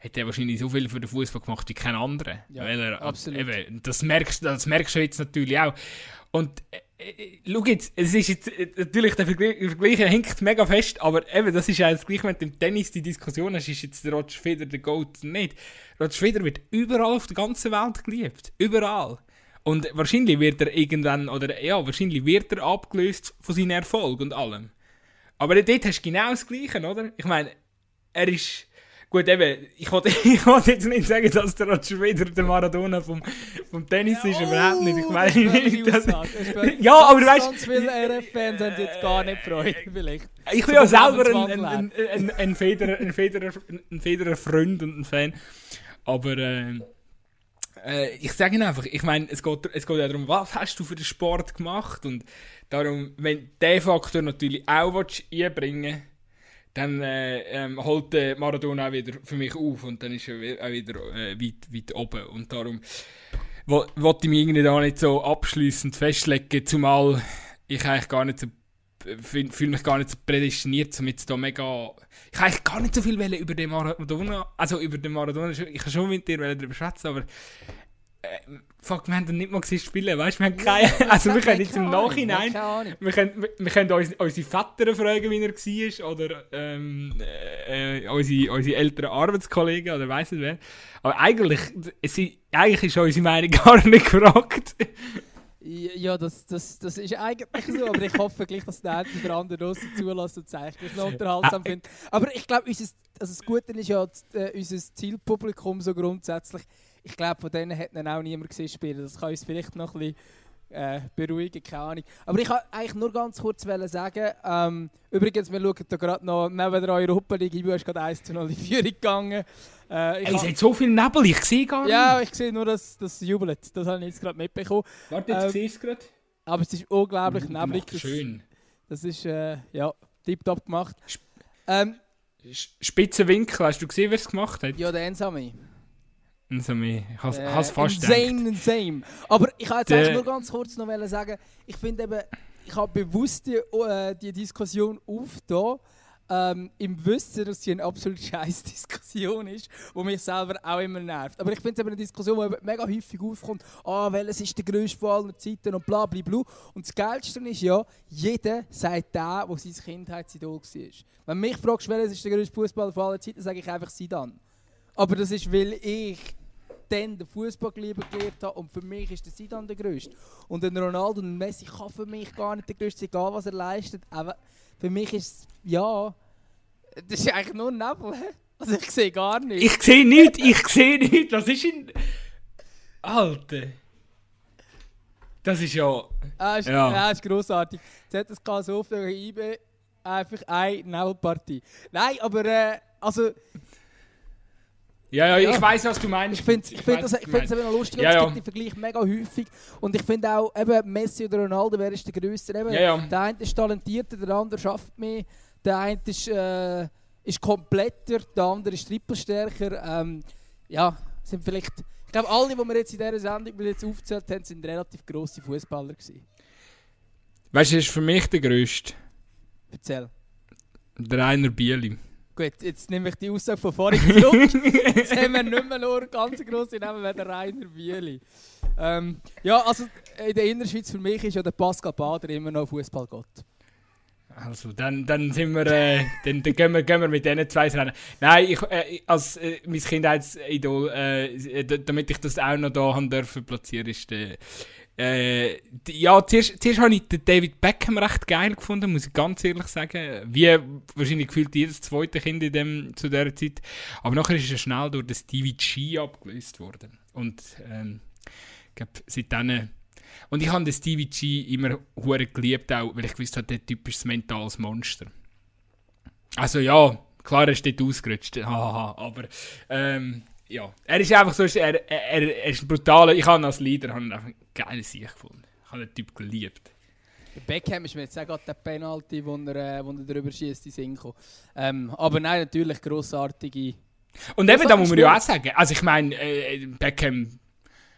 hat er wahrscheinlich so viel für den Fußball gemacht wie kein anderer. Ja, Weil er, absolut. Eben, das, merkst, das merkst du jetzt natürlich auch. Und äh, äh, schau jetzt, es ist jetzt, äh, natürlich, der Vergleich, hängt mega fest, aber eben, das ist ja das Gleiche mit dem Tennis, die Diskussion hast, ist jetzt der Roger Federer der Goat nicht. Roger Federer wird überall auf der ganzen Welt geliebt. Überall. Und wahrscheinlich wird er irgendwann, oder ja, wahrscheinlich wird er abgelöst von seinem Erfolg und allem. Aber dort hast du genau das Gleiche, oder? Ich meine, er ist. Gut, eben, ich wollte jetzt nicht sagen, dass der Roger Federer der Maradona vom, vom Tennis ist, überhaupt nicht. Ich meine nicht, dass, ja, aber du weißt. Ganz viele RF-Fans haben jetzt gar nicht Freude, vielleicht. Ich bin ja selber ein, ein, ein, ein, Federer, ein, Federer, ein Federer und ein Fan. Aber äh, äh, ich sage Ihnen einfach, ich meine, es geht, es geht ja darum, was hast du für den Sport gemacht? Und darum, wenn der Faktor natürlich auch willst, einbringen dann äh, ähm, holt der Maradona auch wieder für mich auf und dann ist er auch wieder äh, weit, weit oben. Und darum wo- wollte ich mich irgendwie da nicht so abschließend festlegen, zumal ich eigentlich gar nicht so fühle fühl mich gar nicht so prädestiniert, um jetzt da mega... Ich eigentlich gar nicht so viel über den Maradona, also über den Maradona, ich kann schon mit dir darüber schwätzen, aber äh, fuck, wir haben ihn nicht mal gesehen spielen, weißt du, wir haben keine, also wir können jetzt im Nachhinein, wir können, wir, wir können uns, unsere Väter fragen, wie er war, oder ähm, äh, äh, unsere, unsere älteren Arbeitskollegen, oder weiss nicht wer, aber eigentlich, es, ist- eigentlich ist unsere Meinung gar nicht gefragt. Ja, das, das, das ist eigentlich so, aber ich hoffe gleich, dass der eine oder andere draussen zulässt und zeigt, dass ich es noch unterhaltsam Ah, finde. Aber ich glaube, also das Gute ist ja, äh, unser Zielpublikum so grundsätzlich, ich glaube, von denen hat dann auch niemand gesehen spielen. Das kann uns vielleicht noch ein bisschen äh, beruhigen, keine Ahnung. Aber ich wollte eigentlich nur ganz kurz wollen sagen, ähm, übrigens, wir schauen da gerade noch neben der Europa League, du hast gerade 1 zu 0 in Führung gegangen. Äh, ich Ey, es ha- hat so viel Nebel, ich sehe gar ja, nicht. ich sehe nur, dass das jubelt. Das habe ich jetzt gerade mitbekommen. Warte, jetzt ähm, siehst du es gerade. Aber es ist unglaublich Du neblig. Das, Schön. das ist äh, ja, tiptop gemacht. Ähm, Spitze Winkel, hast du gesehen, wer es gemacht hat? ja, der Ensame. Also, ich has, Äh, has fast insane, insane. Aber ich wollte jetzt nur ganz kurz noch sagen, ich finde eben, ich habe bewusst die, äh, die Diskussion aufgetan, ähm, im Wissen, dass sie eine absolut scheiß Diskussion ist, die mich selber auch immer nervt. Aber ich finde es eben eine Diskussion, die mega häufig aufkommt, ah, welches ist der grösste von aller Zeiten und bla bla bla. Und das Geilste ist ja, jeder sagt der, der sein Kindheitsidol war. Wenn mich fragst, welches ist der grösste Fußballer von aller Zeiten, sage ich einfach Sidan. Aber das ist, weil ich dann den Fußball lieber gelernt habe und für mich ist der Zidane der Größte. Und ein Ronaldo und ein Messi kann für mich gar nicht der Größte sein, egal was er leistet. Aber für mich ist es, ja, das ist eigentlich nur Nebel. Also ich sehe gar nicht. Ich sehe nichts, ich sehe nichts. Was ist in. Alter. Das ist ja. Ah, ist, Ja. ja. ist grossartig. ZSK so auf der IB einfach eine Nebelpartie. Nein, aber äh, also Ja, ja, Ja. ich weiß, was du meinst. ich finde ich find das, ich du find das meinst. eben noch lustig. Ja, es ja. gibt den Vergleich mega häufig. Und ich finde auch, eben Messi oder Ronaldo, wer ist der Größte? Eben, Ja, ja. Der eine ist talentierter, der andere schafft mehr. Der eine ist, äh, ist kompletter, der andere ist trippelstärker. Ähm, ja, sind vielleicht... Ich glaube, alle, die wir jetzt in dieser Sendung jetzt aufgezählt haben, sind relativ grosse Fußballer gewesen. Weißt du, ist für mich der grösste. Erzähl. Der Rainer Bieli. Gut, jetzt nehme ich die Aussage von vorhin zurück. jetzt haben wir nicht mehr nur ganz grosse Namen wie der Rainer Bieli. Ähm, ja, also in der Innerschweiz für mich ist ja der Pascal Bader immer noch Fußballgott. Also, dann, dann sind wir, äh, dann, dann gehen, wir, gehen wir mit diesen zwei rennen. Nein, ich, äh, als äh, mein Kindheitsidol, äh, damit ich das auch noch da haben dürfen platzieren, ist der, äh, ja, zuerst, zuerst habe ich den David Beckham recht geil gefunden, muss ich ganz ehrlich sagen. Wie wahrscheinlich gefühlt jedes zweite Kind in dem, zu dieser Zeit. Aber nachher ist er schnell durch den Stevie G abgelöst worden. Und ähm, ich glaube, seitdem... Und ich habe den Stevie G immer hure geliebt, auch weil ich gewusst habe, der Typ ist ein mentales Monster. Also ja, klar, er ist dort ausgerutscht, haha, aber ähm, ja, er ist einfach so, er, er, er ist ein brutaler, ich habe ihn als Leader habe einfach geilen Sieg gefunden. Ich habe den Typ geliebt. Der Beckham ist mir jetzt auch gerade der Penalty, wo er, äh, wo er drüber schießt, in gekommen. ähm, Aber nein, natürlich grossartige... Und eben, da muss man ja auch sagen, also ich meine, äh, Beckham,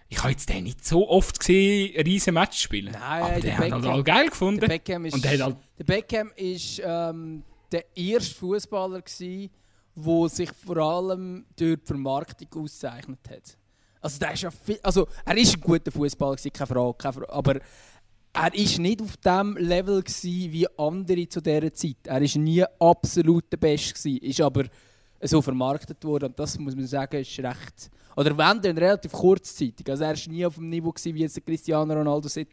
ich habe jetzt den nicht so oft gesehen, riesen Match spielen. Nein, aber der der hat halt all geil Der gefunden. Beckham ist, Und der halt, der Beckham ist ähm, der erste Fußballer wo sich vor allem durch die Vermarktung auszeichnet hat. Also, der ist ja viel, also er ist ein guter Fußballer, keine Frage, keine Frage, aber er ist nicht auf dem Level wie andere zu dieser Zeit. Er war nie absolut der Beste ist aber so vermarktet worden und das muss man sagen, ist recht. Oder wenn dann relativ kurzzeitig. Also er war nie auf dem Niveau wie jetzt Cristiano Ronaldo seit,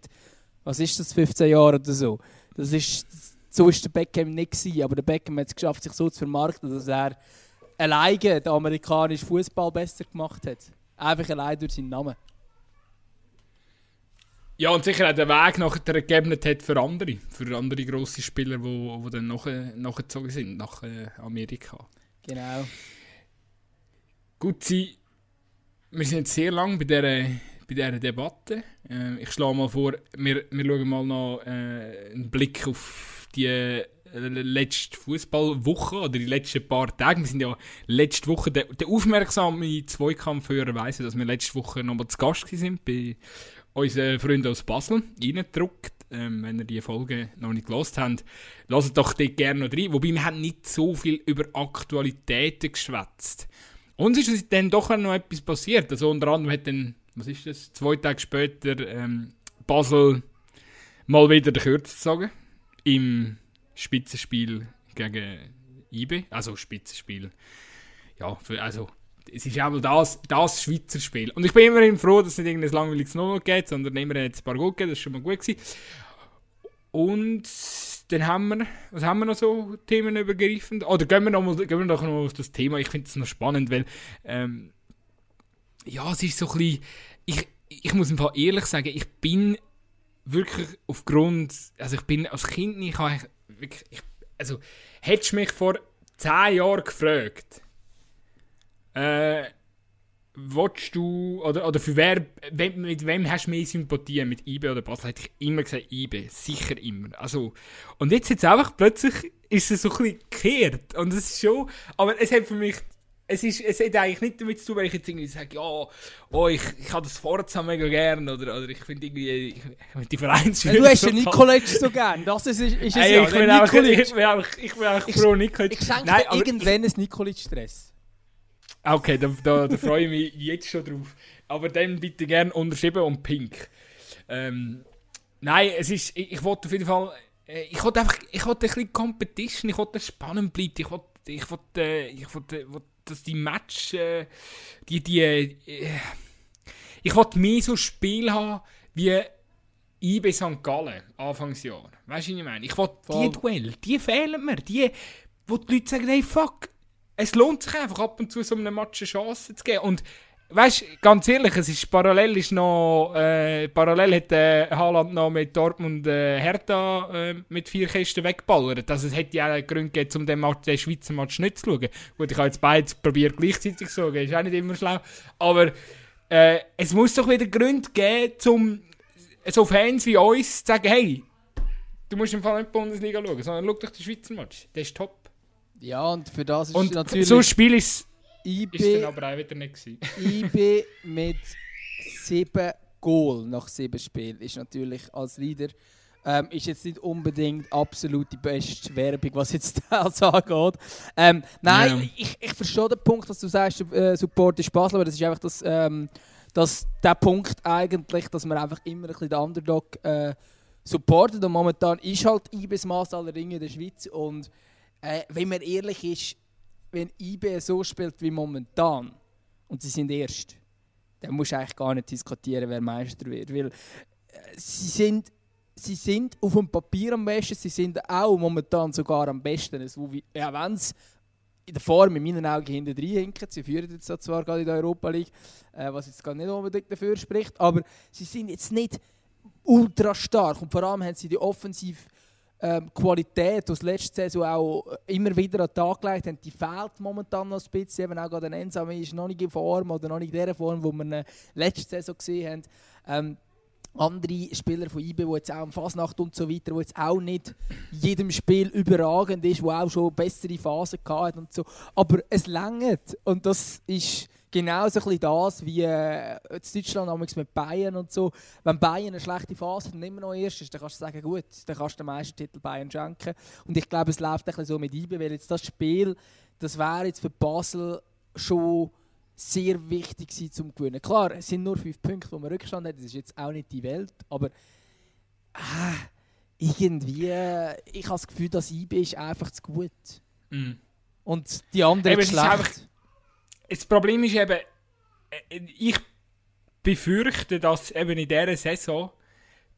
was ist das, 15 Jahren oder so. Das ist, so ist der Beckham nicht gewesen, aber der Beckham hat es geschafft, sich so zu vermarkten, dass er alleine den amerikanischen Fußball besser gemacht hat. Einfach allein durch seinen Namen. Ja, und sicher auch den Weg nachher gegeben hat für andere, für andere grosse Spieler, die wo, wo dann nach, nachgezogen sind nach äh, Amerika. Genau. Gut, Sie, wir sind jetzt sehr lang bei dieser, bei dieser Debatte. Äh, ich schlage mal vor, wir, wir schauen mal noch äh, einen Blick auf die letzte Fußballwoche oder die letzten paar Tage. Wir sind ja letzte Woche, der, der aufmerksame Zweikampfhörer weiss, dass wir letzte Woche noch mal zu Gast waren bei unseren Freunden aus Basel. Reingedruckt. Ähm, wenn ihr die Folge noch nicht gelost habt, lasst doch dort gerne noch rein. Wobei wir haben nicht so viel über Aktualitäten geschwätzt. Uns ist dann doch noch etwas passiert. Also unter anderem hat dann, was ist das, zwei Tage später ähm, Basel mal wieder den Kürzer gezogen. Im Spitzenspiel gegen IB. Also Spitzenspiel. Ja, für, also es ist auch das, das Schweizer Spiel. Und ich bin immerhin froh, dass es nicht irgendein langweiliges Null geht, sondern immerhin hat ein paar gut gegeben, das war schon mal gut gewesen. Und dann haben wir, was haben wir noch so Themen übergreifend? Oder gehen wir, noch mal, gehen wir doch noch mal auf das Thema, ich finde es noch spannend, weil ähm, ja, es ist so ein bisschen, ich, ich muss im ehrlich sagen, ich bin wirklich aufgrund, also ich bin als Kind ich wirklich, ich, also hättest du mich vor 10 Jahren gefragt, äh, willst du, oder, oder für wer, mit wem hast du mehr Sympathie? Mit IB oder Basel? Hätte ich immer gesagt IB, sicher immer. Also, und jetzt jetzt einfach plötzlich ist es so ein bisschen gekehrt. Und es ist schon, aber es hat für mich, es, ist, es hat eigentlich nicht damit zu tun, wenn ich jetzt irgendwie sage, ja, oh, ich, ich habe das Forza mega gern, oder, oder ich finde irgendwie, ich, ich die Vereinsspiele ja, Du hast den Nikolic so gern, das ist, ist es Ey, ja. Ich bin, auch, ich bin auch, ich bin auch froh, Nikolic. Ich schenke dir irgendwann einen Nikolic-Stress. Okay, da, da, da freue ich mich jetzt schon drauf. Aber dann bitte gerne unterschrieben und pink. Ähm, nein, es ist, ich, ich wollte auf jeden Fall, äh, ich wollte einfach, ich wollte ein bisschen Competition, ich wollte, spannend bleibt, ich wollte, ich wollte, äh, ich wollte, wollte dass die Match, äh, die, die, äh, ich wollte mehr so Spiel haben, wie IB St. Gallen, Anfangsjahr. Weißt du, was ich meine? Ich wollte die Duell, die fehlen mir, die, wo die Leute sagen, hey, fuck, es lohnt sich einfach ab und zu so einem Match eine Chance zu geben. Und weißt ganz ehrlich, es ist parallel ist noch, äh, parallel hat äh, Haaland noch mit Dortmund äh, Hertha äh, mit vier Kästen weggeballert. Also es hätte ja auch Gründe gegeben, um den, Match, den Schweizer Match nicht zu schauen. Gut, ich habe jetzt beide probiert gleichzeitig zu schauen, ist auch nicht immer schlau. Aber äh, es muss doch wieder Gründe geben, um so Fans wie uns zu sagen, hey, du musst im Fall nicht die Bundesliga schauen, sondern schau dich den Schweizer Match, der ist top. Ja, und für das ist und natürlich... so ein Spiel ist, IB, ist dann aber auch wieder nicht gewesen. Mit sieben Goal nach sieben Spielen ist natürlich als Leader ähm, ist jetzt nicht unbedingt absolut die beste Werbung, was jetzt das angeht. Ähm, nein, ja. ich, ich verstehe den Punkt, dass du sagst, äh, Support ist Basel, aber das ist einfach das, ähm, das, der Punkt eigentlich, dass man einfach immer ein bisschen den Underdog äh, supportet und momentan ist halt IBs Maß aller Ringe in der Schweiz und äh, wenn man ehrlich ist, wenn IB so spielt wie momentan und sie sind erst, dann muss du eigentlich gar nicht diskutieren, wer Meister wird. Weil äh, sie, sind, sie sind auf dem Papier am besten, sie sind auch momentan sogar am besten. Also, ja, wenn es in der Form in meinen Augen hinten drin hinken. Sie führen jetzt zwar gerade in der Europa League, äh, was jetzt gar nicht unbedingt dafür spricht, aber sie sind jetzt nicht ultra stark und vor allem haben sie die Offensiv ähm, Qualität, die sie letzte Saison auch immer wieder an den Tag gelegt haben, die fehlt momentan noch ein bisschen. Eben auch gerade der Ensame ist noch nicht in Form oder noch nicht in der Form, die wir letzte Saison gesehen haben. Ähm, andere Spieler von IB, die jetzt auch am Fasnacht und so weiter, wo jetzt auch nicht jedem Spiel überragend ist, wo auch schon bessere Phasen gehabt und so. Aber es längert und das ist genau so ein bisschen das wie äh, in Deutschland damals mit Bayern und so. Wenn Bayern eine schlechte Phase hat und immer noch erst ist, dann kannst du sagen, gut, dann kannst du den Meistertitel Bayern schenken. Und ich glaube, es läuft ein bisschen so mit IB, weil jetzt das Spiel, das wäre jetzt für Basel schon sehr wichtig gewesen zum Gewinnen. Klar, es sind nur fünf Punkte, wo man Rückstand hat, das ist jetzt auch nicht die Welt, aber äh, irgendwie, ich habe das Gefühl, dass IB ist einfach zu gut. Mm. Und die anderen Eben, es schlecht. Das Problem ist eben, äh, ich befürchte, dass eben in dieser Saison,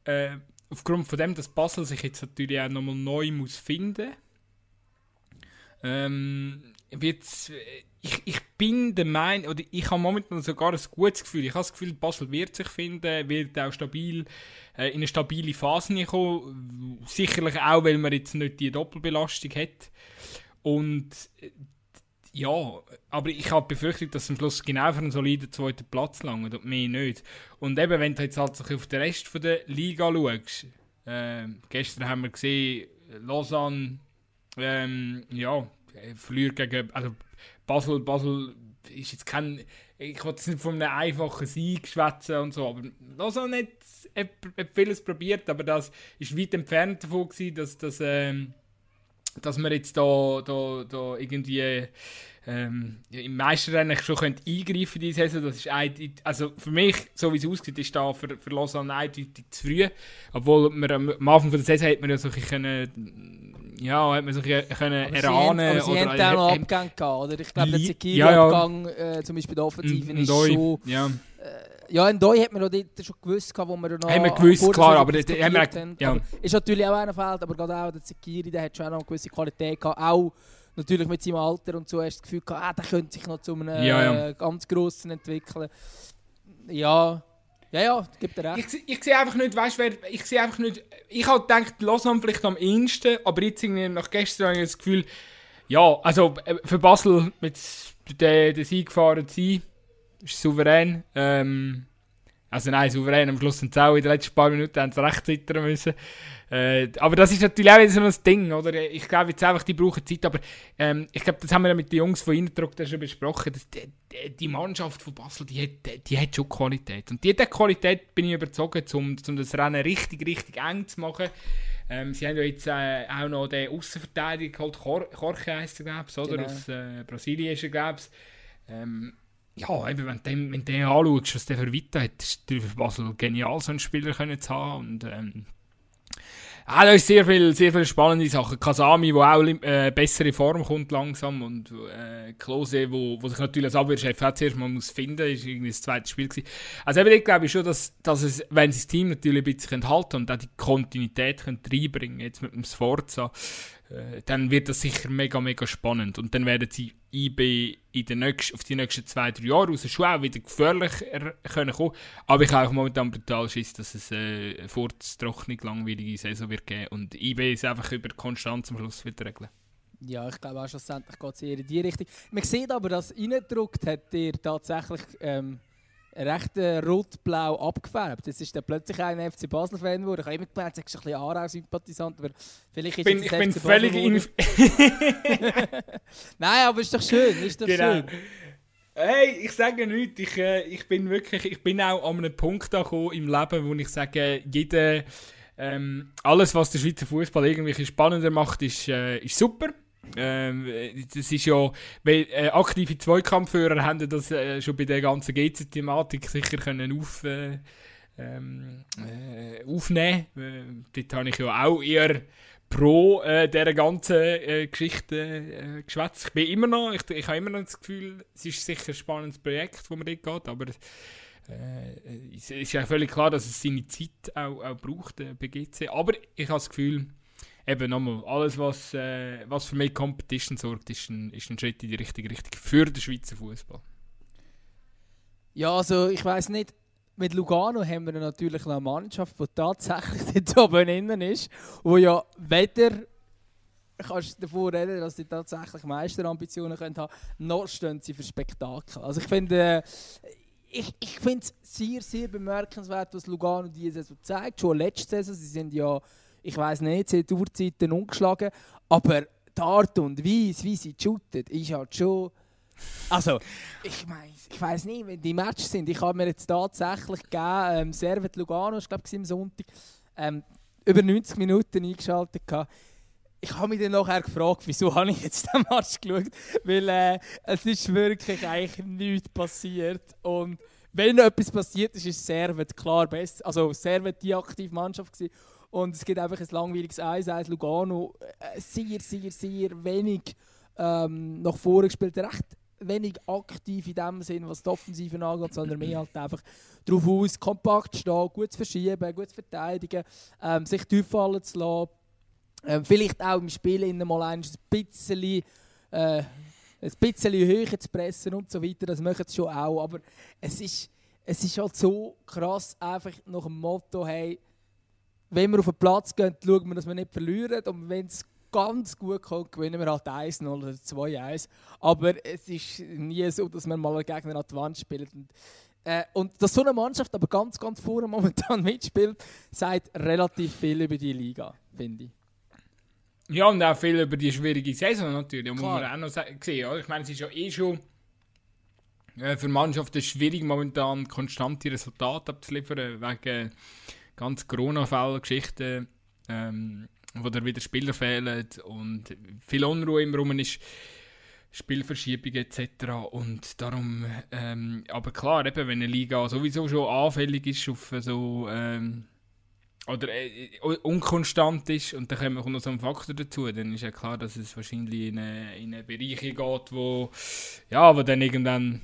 äh, aufgrund von dem, dass Basel sich jetzt natürlich auch nochmal neu muss finden ähm, wird's, ich, ich bin der Meinung, oder ich habe momentan sogar ein gutes Gefühl. Ich habe das Gefühl, Basel wird sich finden, wird auch stabil äh, in eine stabile Phase kommen. Sicherlich auch, weil man jetzt nicht die Doppelbelastung hat. Und äh, ja, aber ich habe befürchtet, dass am Schluss genau für einen soliden zweiten Platz langt und mehr nicht. Und eben, wenn du jetzt halt auf den Rest von der Liga schaust, äh, gestern haben wir gesehen, Lausanne, ähm, ja, verliert gegen, also Basel, Basel ist jetzt kein, ich wollte jetzt nicht von einem einfachen Sieg schwätzen und so, aber Lausanne hat, hat, hat vieles probiert, aber das ist weit entfernt davon gewesen, dass, dass ähm, dass man jetzt da, da, da irgendwie ähm, ja, im Meisterrennen schon könnte eingreifen in diese Saison. Das ist also für mich, so wie es aussieht, ist da für, für Lausanne eindeutig zu früh. Obwohl man am, am Anfang von der Saison hat man ja so ein können, ja, hat man so ein können Aber sie erahnen haben, aber sie haben oder auch noch Abgänge gehabt, oder? Ich glaube, der Zekiri-Abgang, äh, zum Beispiel der Offensive, N- ist schon... ja. Ja, in Doi hat man dort schon gewusst, wo wir noch... Haben wir gewusst, der klar, aber dort haben wir- ja. Aber ist natürlich auch einer fehlt, aber gerade auch der Zekiri, der hat schon auch noch eine gewisse Qualität gehabt. Auch natürlich mit seinem Alter und so hast du das Gefühl gehabt, ah, der könnte sich noch zu einem Ja, ja. äh, ganz Grossen entwickeln. Ja, ja, ja, gibt er recht. Ich, ich sehe einfach nicht, weißt du, wer- ich sehe einfach nicht, ich habe gedacht, Lausanne vielleicht am ehesten, aber jetzt irgendwie nach gestern habe ich das Gefühl, ja, also äh, für Basel mit den, den Sieg gefahren zu sein, ist souverän. Ähm, also nein, souverän, am Schluss sind sie auch in den letzten paar Minuten haben sie recht zittern müssen. Äh, aber das ist natürlich auch wieder so ein Ding, oder? Ich glaube jetzt einfach, die brauchen Zeit, aber ähm, ich glaube, das haben wir ja mit den Jungs von Innendruck da schon besprochen, dass die, die, die Mannschaft von Basel, die hat, die, die hat schon Qualität. Und die hat Qualität, bin ich überzeugt, um, um das Rennen richtig, richtig eng zu machen. Ähm, sie haben ja jetzt äh, auch noch den Außenverteidiger geholt, Jor- Jorge heisst er, glaube ich, oder? Genau. Aus äh, Brasilien ist er, glaube ich. Ähm, ja, eben, wenn du den, wenn den anschaust, was der für Vita hat, ist natürlich für Basel genial, so einen Spieler können zu haben. Und, ähm, ah, da ist sehr viel, sehr viele spannende Sachen. Kasami, der auch äh, bessere Form kommt langsam und äh, Klose, wo, wo sich natürlich als Abwehrchef auch zuerst mal muss finden, ist irgendwie das zweite Spiel gewesen. Also eben, ich glaube schon, dass, dass es, wenn sie das Team natürlich ein bisschen halten und auch die Kontinuität können reinbringen, jetzt mit dem Sforza, äh, dann wird das sicher mega, mega spannend. Und dann werden sie IB in den nächsten, auf die nächsten zwei, drei Jahre raus schon auch wieder gefährlich er, können kommen. Aber ich habe auch momentan brutal Schiss, dass es äh, furztrocknig langweilige Saison wird geben. Und IB ist einfach über Konstanz am Schluss wird regeln. Ja, ich glaube auch schlussendlich geht es eher in die Richtung. Man sieht aber, dass reingedruckt hat dir tatsächlich ähm, recht äh, rot-blau abgefärbt. Jetzt ist dann plötzlich ein FC Basel-Fan geworden. Ich habe immer gemerkt, du bist ein bisschen Aarau-Sympathisant, aber vielleicht Ich ist bin, ich bin FC völlig in, Nein, aber ist doch schön, ist doch Genau. schön. Hey, ich sage nichts. Ich, äh, ich bin wirklich, ich bin auch an einem Punkt angekommen im Leben, wo ich sage, jede, ähm, alles, was der Schweizer Fußball irgendwie spannender macht, ist, äh, ist super. Ähm, äh, das ist ja, weil äh, aktive Zweikampfführer haben das äh, schon bei der ganzen GC-Thematik sicher können auf, äh, ähm, äh, aufnehmen. Äh, dort habe ich ja auch eher pro äh, dieser ganzen äh, Geschichte äh, geschwätzt. Ich ich, ich habe immer noch das Gefühl, es ist sicher ein spannendes Projekt, wo man dort geht, aber äh, es ist ja völlig klar, dass es seine Zeit auch, auch braucht äh, bei GC. Aber ich habe das Gefühl, eben nochmal, alles was, äh, was für mehr Competition sorgt, ist ein, ist ein Schritt in die richtige Richtung für den Schweizer Fußball. Ja, also ich weiß nicht. Mit Lugano haben wir natürlich eine Mannschaft, die tatsächlich dort oben innen ist, wo ja weder kannst du davon reden, dass sie tatsächlich Meisterambitionen können haben, noch stehen sie für Spektakel. Also ich finde, äh, ich, ich finde es sehr, sehr bemerkenswert, was Lugano diese Saison zeigt. Schon letzte Saison, sie sind ja, ich weiß nicht, seit Urzeiten ungeschlagen, aber die Art und Weise, wie sie shooten, ist halt schon Also, ich meine, ich weiß nicht, wenn die Matches sind. Ich habe mir jetzt tatsächlich gegeben, ähm, Servet Lugano, ich glaube, am Sonntag, ähm, über 90 Minuten eingeschaltet. Gehabt. Ich habe mich dann nachher gefragt, wieso habe ich jetzt den Match geschaut? Weil äh, es ist wirklich eigentlich nichts passiert. Und wenn etwas passiert ist, ist Servet klar besser. Also Servet die aktive Mannschaft gewesen. Und es gibt einfach ein langweiliges 1-1. Lugano äh, sehr, sehr, sehr wenig ähm, nach vorne gespielt. Recht wenig aktiv in dem Sinn, was die Offensive angeht, sondern mehr halt einfach darauf aus, kompakt stehen, gut zu verschieben, gut zu verteidigen, ähm, sich tief fallen zu lassen. Ähm, vielleicht auch im Spiel in mal ein bisschen, äh, ein bisschen höher zu pressen und so weiter. Das machen sie schon auch. Aber es ist, es ist halt so krass, einfach nach dem Motto, hey, wenn wir auf den Platz gehen, schauen wir, dass wir nicht verlieren. Und wenn es ganz gut kommt, gewinnen wir halt 1-0 oder 2-1. Aber es ist nie so, dass wir mal einen Gegner an die Wand spielen. Und, äh, und dass so eine Mannschaft aber ganz, ganz vorne momentan mitspielt, sagt relativ viel über die Liga, finde ich. Ja, und auch viel über die schwierige Saison natürlich, muss man auch noch sehen. Ich meine, es ist ja eh schon äh, für Mannschaften schwierig, momentan konstante Resultate abzuliefern, wegen ganz Corona-Fällen, Geschichten. Ähm, wo dann wieder Spieler fehlen und viel Unruhe im Raum ist, Spielverschiebungen etc. Und darum, ähm, aber klar, eben, wenn eine Liga sowieso schon anfällig ist auf so, ähm, oder äh, unkonstant ist und dann kommt noch so ein Faktor dazu, dann ist ja klar, dass es wahrscheinlich in eine, in Bereiche geht, wo, ja, wo dann irgendwann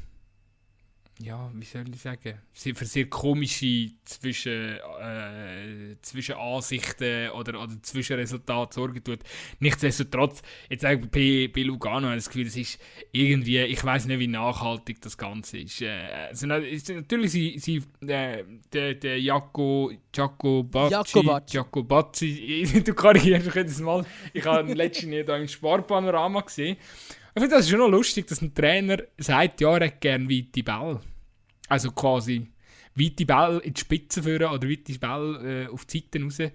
ja, wie soll ich sagen, für sehr komische Zwischen, äh, Zwischenansichten oder, oder Zwischenresultate sorgen tut. Nichtsdestotrotz, jetzt sage ich bei, bei Lugano, habe ich das Gefühl, es ist irgendwie, ich weiß nicht, wie nachhaltig das Ganze ist. Äh, also, natürlich, sie, sie, äh, der, der Jaco, Jaco Bacci, Jaco Bacci, du korrigierst mich jedes Mal, ich habe letztes Jahr da im Sparpanorama gesehen, ich finde das schon noch lustig, dass ein Trainer seit Jahren gerne weite Ball. Also quasi weite Ball in die Spitze führen oder weite Ball äh, auf die Seiten raus. Äh,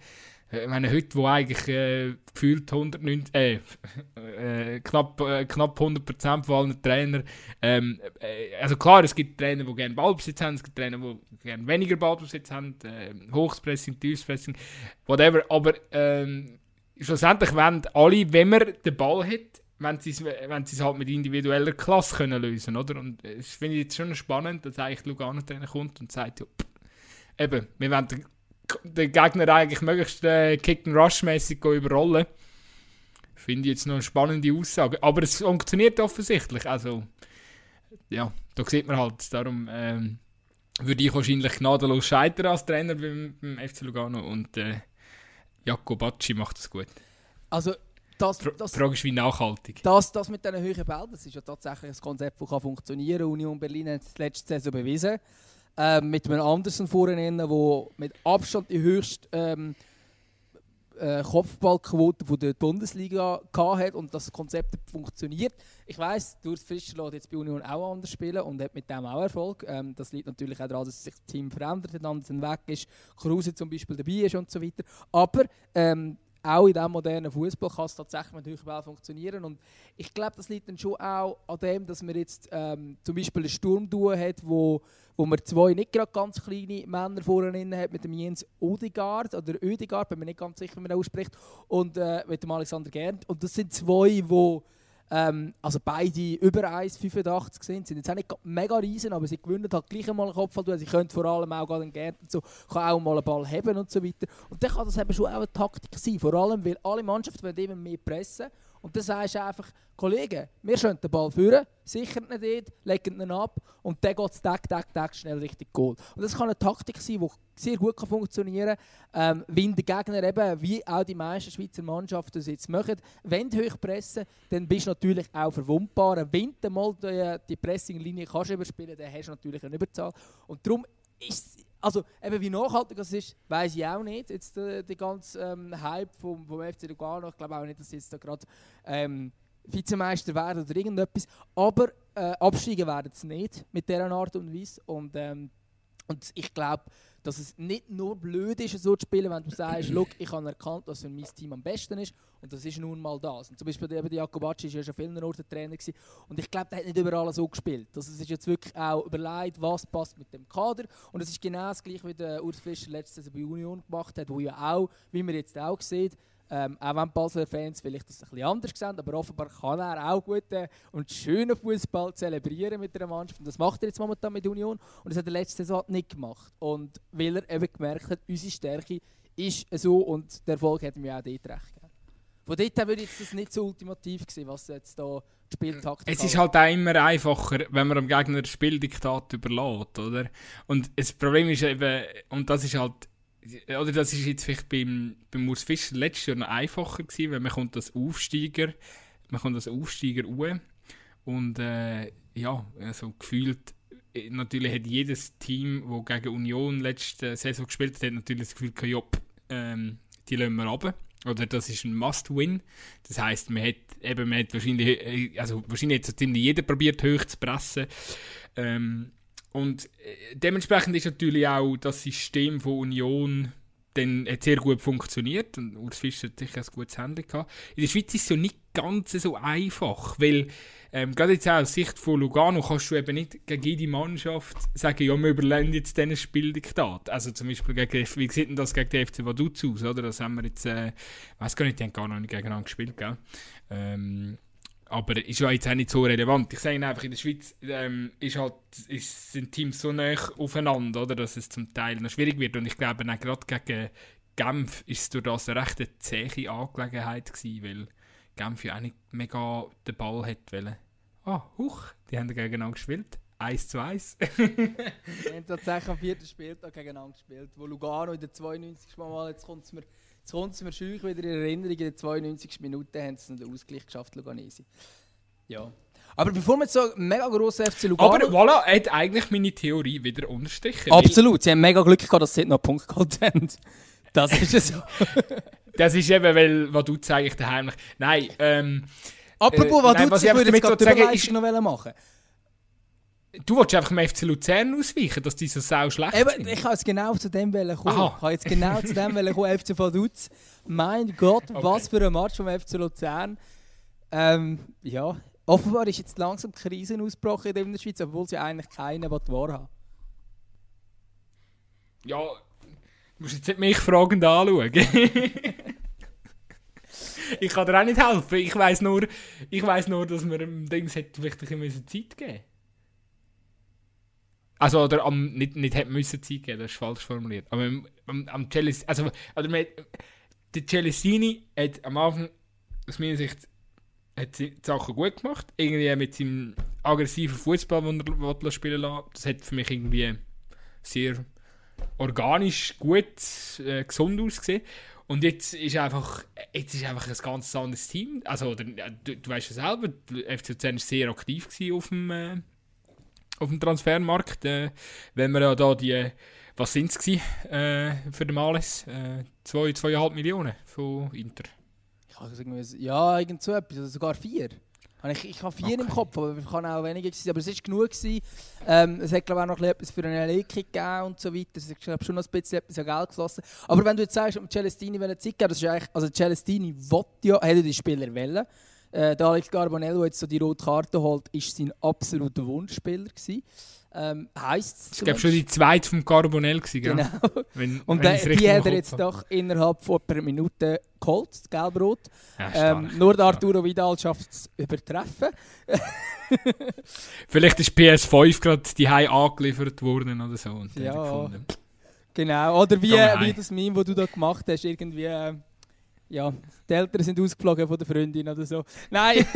ich meine, heute, wo eigentlich äh, gefühlt 190, äh, äh, knapp, äh, knapp 100% von allen Trainern, ähm, äh, also klar, es gibt Trainer, die gerne Ballbesitz haben, es gibt Trainer, die gerne weniger Ballbesitz haben, äh, Hochspressing, Tiefspressing, whatever, aber ähm, schlussendlich wollen alle, wenn man den Ball hat, wenn sie es halt mit individueller Klasse können lösen oder? Und das finde ich jetzt schon spannend, dass eigentlich Lugano dann kommt und sagt, ja, eben, wir wollen den, den Gegner eigentlich möglichst äh, Kick-and-Rush-mäßig überrollen. Finde ich jetzt noch eine spannende Aussage. Aber es funktioniert offensichtlich, also ja, da sieht man halt, darum ähm, würde ich wahrscheinlich gnadenlos scheitern als Trainer beim, beim FC Lugano und äh, Bacci macht es gut. Also das, das, die Frage ist, wie nachhaltig. Das, das mit diesen höheren Bällen, das ist ja tatsächlich ein Konzept, das funktionieren kann. Union Berlin hat es letzte Saison bewiesen. Ähm, mit einem Andersen vorne, der mit Abstand die höchste ähm, äh, Kopfballquote von der Bundesliga hat und das Konzept funktioniert. Ich weiß, Urs Fischer lässt jetzt bei Union auch anders spielen und hat mit dem auch Erfolg. Ähm, das liegt natürlich auch daran, dass sich das Team verändert hat, Andersen weg ist, Kruse zum Beispiel dabei ist und so weiter. Aber ähm, auch in diesem modernen Fußball kann es tatsächlich mit Höchball funktionieren. Und ich glaube, das liegt dann schon auch an dem, dass man jetzt ähm, zum Beispiel einen Sturmduo hat, wo, wo man zwei nicht gerade ganz kleine Männer vorne hat, mit dem Jens Odegaard oder Oedegaard, bin mir nicht ganz sicher, wie man das ausspricht, und äh, mit dem Alexander Gernt. Und das sind zwei, die ähm, also beide über 1,85 sind. Sie sind jetzt auch nicht mega riesen, aber sie gewinnen halt gleich einmal einen Kopf. Sie können vor allem auch den Gärten so, kann auch mal einen Ball haben und so weiter. Und dann kann das eben schon auch eine Taktik sein. Vor allem, weil alle Mannschaften wollen immer mehr pressen. Und dann sagst du einfach, Kollegen, wir schön den Ball führen, sichern ihn dort, legen ihn ab und dann geht es Tag, Tag, Tag schnell richtig Goal. Und das kann eine Taktik sein, die sehr gut funktionieren kann, ähm, wenn der Gegner eben, wie auch die meisten Schweizer Mannschaften es jetzt machen, wenn du hoch pressen, dann bist du natürlich auch verwundbar. Wenn du mal die, die Pressinglinie kannst überspielen dann hast du natürlich eine Überzahl. Und darum ist also eben wie nachhaltig das ist, weiß ich auch nicht. Jetzt der, der ganze ähm, Hype vom, vom FC Lugano, ich glaube auch nicht, dass sie jetzt da gerade ähm, Vizemeister werden oder irgendetwas. Aber äh, absteigen werden sie nicht mit dieser Art und Weise. Und, ähm, und ich glaube, Dass es nicht nur blöd ist, so zu spielen, wenn du sagst, Look, ich habe erkannt, was für mein Team am besten ist und das ist nun mal das. Und zum Beispiel eben Jakobacci war ja schon vielen Orten Trainer gewesen, und ich glaube, der hat nicht überall so gespielt. Also es ist jetzt wirklich auch überlegt, was passt mit dem Kader und es ist genau das gleiche, wie der Urs Fischer letzte Saison bei Union gemacht hat, wo ja auch, wie man jetzt auch sieht, ähm, auch wenn Basler Fans vielleicht das ein bisschen anders sehen, aber offenbar kann er auch guten und schönen Fußball zelebrieren mit der Mannschaft. Und das macht er jetzt momentan mit Union und das hat er letzte Saison nicht gemacht. Und weil er eben gemerkt hat, unsere Stärke ist so und der Erfolg hat mir auch dort recht gegeben. Von dort würde jetzt das nicht so ultimativ gewesen, was jetzt da die Spieltaktik Es ist halt auch immer einfacher, wenn man dem Gegner das Spieldiktat überlässt, oder? Und das Problem ist eben, und das ist halt oder das ist jetzt vielleicht beim, beim Urs Fischer letztes Jahr noch einfacher gewesen, weil man kommt als Aufsteiger, man kommt als Aufsteiger uhr und äh, ja, also gefühlt äh, natürlich hat jedes Team, das gegen Union letzte Saison gespielt hat, natürlich das Gefühl, ja, ähm, die lassen wir runter. Oder das ist ein Must-Win. Das heißt, man hat eben, man hat wahrscheinlich, äh, also wahrscheinlich hat so ziemlich jeder probiert, hoch zu pressen. Ähm, und äh, dementsprechend ist natürlich auch das System von Union dann hat sehr gut funktioniert und Urs Fischer hat sicher ein gutes Handy gehabt. In der Schweiz ist es ja nicht ganz so einfach, weil ähm, gerade jetzt auch aus Sicht von Lugano kannst du eben nicht gegen jede Mannschaft sagen, ja, wir überlegen jetzt diesen Spieldiktat. Also zum Beispiel, gegen, wie sieht denn das gegen den FC Vaduz aus, oder? Das haben wir jetzt, äh, weiß gar nicht, die haben gar noch nicht gegeneinander gespielt, gell? Ähm, aber ist ja jetzt auch nicht so relevant. Ich sage einfach, in der Schweiz ähm, ist halt, ist, sind Teams so nah aufeinander, oder, dass es zum Teil noch schwierig wird. Und ich glaube, auch gerade gegen Genf ist es durch das eine recht zähe Angelegenheit gewesen, weil Genf ja auch nicht mega den Ball hat wollen. Ah, huch, die haben gegeneinander gespielt. 1 zu 1. die haben tatsächlich am vierten Spieltag gegeneinander gespielt, wo Lugano in der 92. Mal, jetzt kommt es mir Jetzt kommt es mir schön wieder in Erinnerung, in den 92 Minuten haben sie den Ausgleich geschafft, Luganesi. Ja. Aber bevor wir jetzt so mega grossen FC Lugano... Aber voilà, hat eigentlich meine Theorie wieder unterstrichen. Absolut, sie haben mega Glück gehabt, dass sie noch einen Punkt geholt haben. Das ist es so. das ist eben, weil, was du zeigst, heimlich... Nein, ähm... Apropos, was äh, du ich würde jetzt gerade die Überleitung noch machen Du wolltest einfach dem FC Luzern ausweichen, dass die so sau schlecht Eben, sind. Ich kann jetzt genau zu dem kommen. Aha. Ich kann jetzt genau zu dem kommen, FC Vaduz. Mein Gott, okay. was für ein Match vom FC Luzern. Ähm, ja, offenbar ist jetzt langsam Krisen ausgebrochen in der Schweiz, obwohl sie eigentlich keinen Wahr haben. Ja, du musst jetzt nicht mich fragend anschauen. ich kann dir auch nicht helfen. Ich weiss nur, ich weiss nur dass man dem Ding vielleicht ein bisschen Zeit geben müssen. Also, oder am, nicht, nicht hätte müssen Zeit geben, das ist falsch formuliert. Aber am, am, am Celestini, also, oder man, der Celestini hat am Anfang, aus meiner Sicht, hat die Sachen gut gemacht. Irgendwie mit seinem aggressiven Fußball, den er spielen lassen Das hat für mich irgendwie sehr organisch, gut, äh, gesund ausgesehen. Und jetzt ist einfach, jetzt ist einfach ein ganz anderes Team. Also, du, du weißt ja selber, der FC Luzern war sehr aktiv auf dem, äh, auf dem Transfermarkt. Äh, wenn wir ja da die, was sind es äh, für den Males? Äh, zwei, zweieinhalb Millionen von Inter. Ich habe irgendwie, ja, irgend so etwas, oder sogar vier. Ich, ich habe vier okay. im Kopf, aber es kann auch weniger sein. Aber es war genug. Gewesen. Ähm, es hat glaube ich auch noch etwas für eine Leckung gegeben und so weiter. Es hat schon noch ein bisschen etwas Geld geflossen. Aber wenn du jetzt sagst, um Celestini Zeit geben, das ist eigentlich, also Celestini wollte ja, hätte die Spieler wollen. Äh, der Alex Carbonello jetzt so die rote Karte holt, ist sein absoluter Wunschspieler gewesen. Ähm, heisst es glaube schon die zweite vom Carbonell gewesen, Genau. Wenn, und wenn die, die hat er jetzt doch innerhalb von einer Minute geholt, das Gelbrot. Ja, ähm, nur der Arturo Vidal schafft es übertreffen. Vielleicht ist PS5 gerade die High angeliefert worden oder so. Und ja, genau. Oder wie, wie das Meme, das du da gemacht hast, irgendwie... Äh, ja, die Eltern sind ausgeflogen von der Freundin oder so. Nein,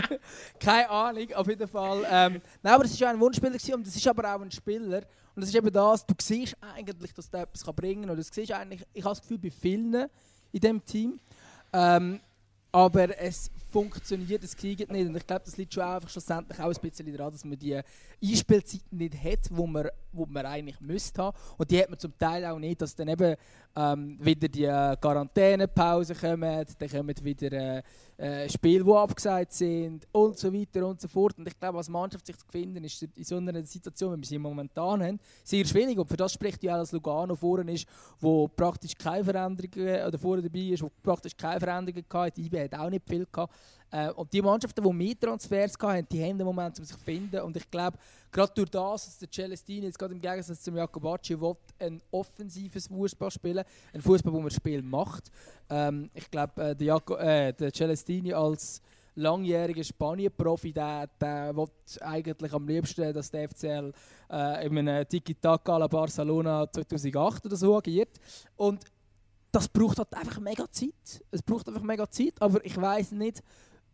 keine Ahnung, auf jeden Fall. Ähm, nein, aber es war ein Wunschspieler und es ist aber auch ein Spieler. Und das ist eben das, du siehst eigentlich, dass der etwas bringen kann. Oder siehst eigentlich, ich habe das Gefühl, bei vielen in diesem Team. Ähm, aber es funktioniert, es kriegt nicht. Und ich glaube, das liegt schon einfach schlussendlich auch ein bisschen daran, dass man die Einspielzeiten nicht hat, wo man, wo man eigentlich müsste haben. Und die hat man zum Teil auch nicht, dass dann eben ähm, wieder die äh, Quarantänepause kommen, dann kommen wieder äh, äh, Spiele, die abgesagt sind und so weiter und so fort. Und ich glaube, als Mannschaft sich zu finden, ist in so einer Situation, wie wir sie momentan haben, sehr schwierig. Und für das spricht ja auch, dass Lugano vorne ist, wo praktisch keine Veränderungen, oder vorne dabei ist, wo praktisch keine Veränderungen hatte. Die IB hat auch nicht viel gehabt. Äh, und die Mannschaften, die mehr Transfers hatten, die haben den Moment, um sich zu finden. Und ich glaube, gerade durch das, dass der Celestini jetzt gerade im Gegensatz zum Jacobacci ein offensives Fußball spielen, ein Fußball, wo man Spiel macht. Ähm, ich glaube, äh, der, äh, der Celestini als langjähriger Spanien-Profi, der, der will eigentlich am liebsten, dass der FCL äh, in einem Tiki-Taka la Barcelona 2008 oder so agiert. Und das braucht halt einfach mega Zeit. Es braucht einfach mega Zeit, aber ich weiß nicht,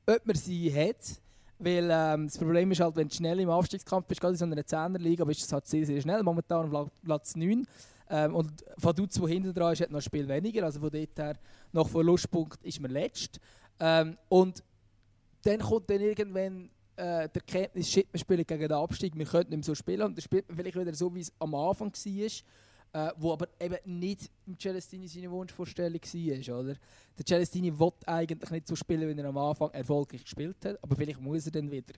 ob man sie hat. Weil ähm, das Problem ist halt, wenn du schnell im Aufstiegskampf bist, gerade in so einer 10er Liga, bist du halt sehr, sehr schnell. Momentan auf Platz 9. Ähm, und von Dutz, wo hinten dran ist, hat noch ein Spiel weniger. Also von dort her, nach Verlustpunkt ist man letzt. Ähm, und dann kommt dann irgendwann äh, der Kenntnis, shit, wir spielen gegen den Abstieg, wir könnten nicht mehr so spielen. Und dann spielt man vielleicht wieder so, wie es am Anfang war äh, wo aber eben nicht im Celestini seine Wunschvorstellung war. Oder? Der Celestini will eigentlich nicht so spielen, wie er am Anfang erfolgreich gespielt hat, aber vielleicht muss er dann wieder.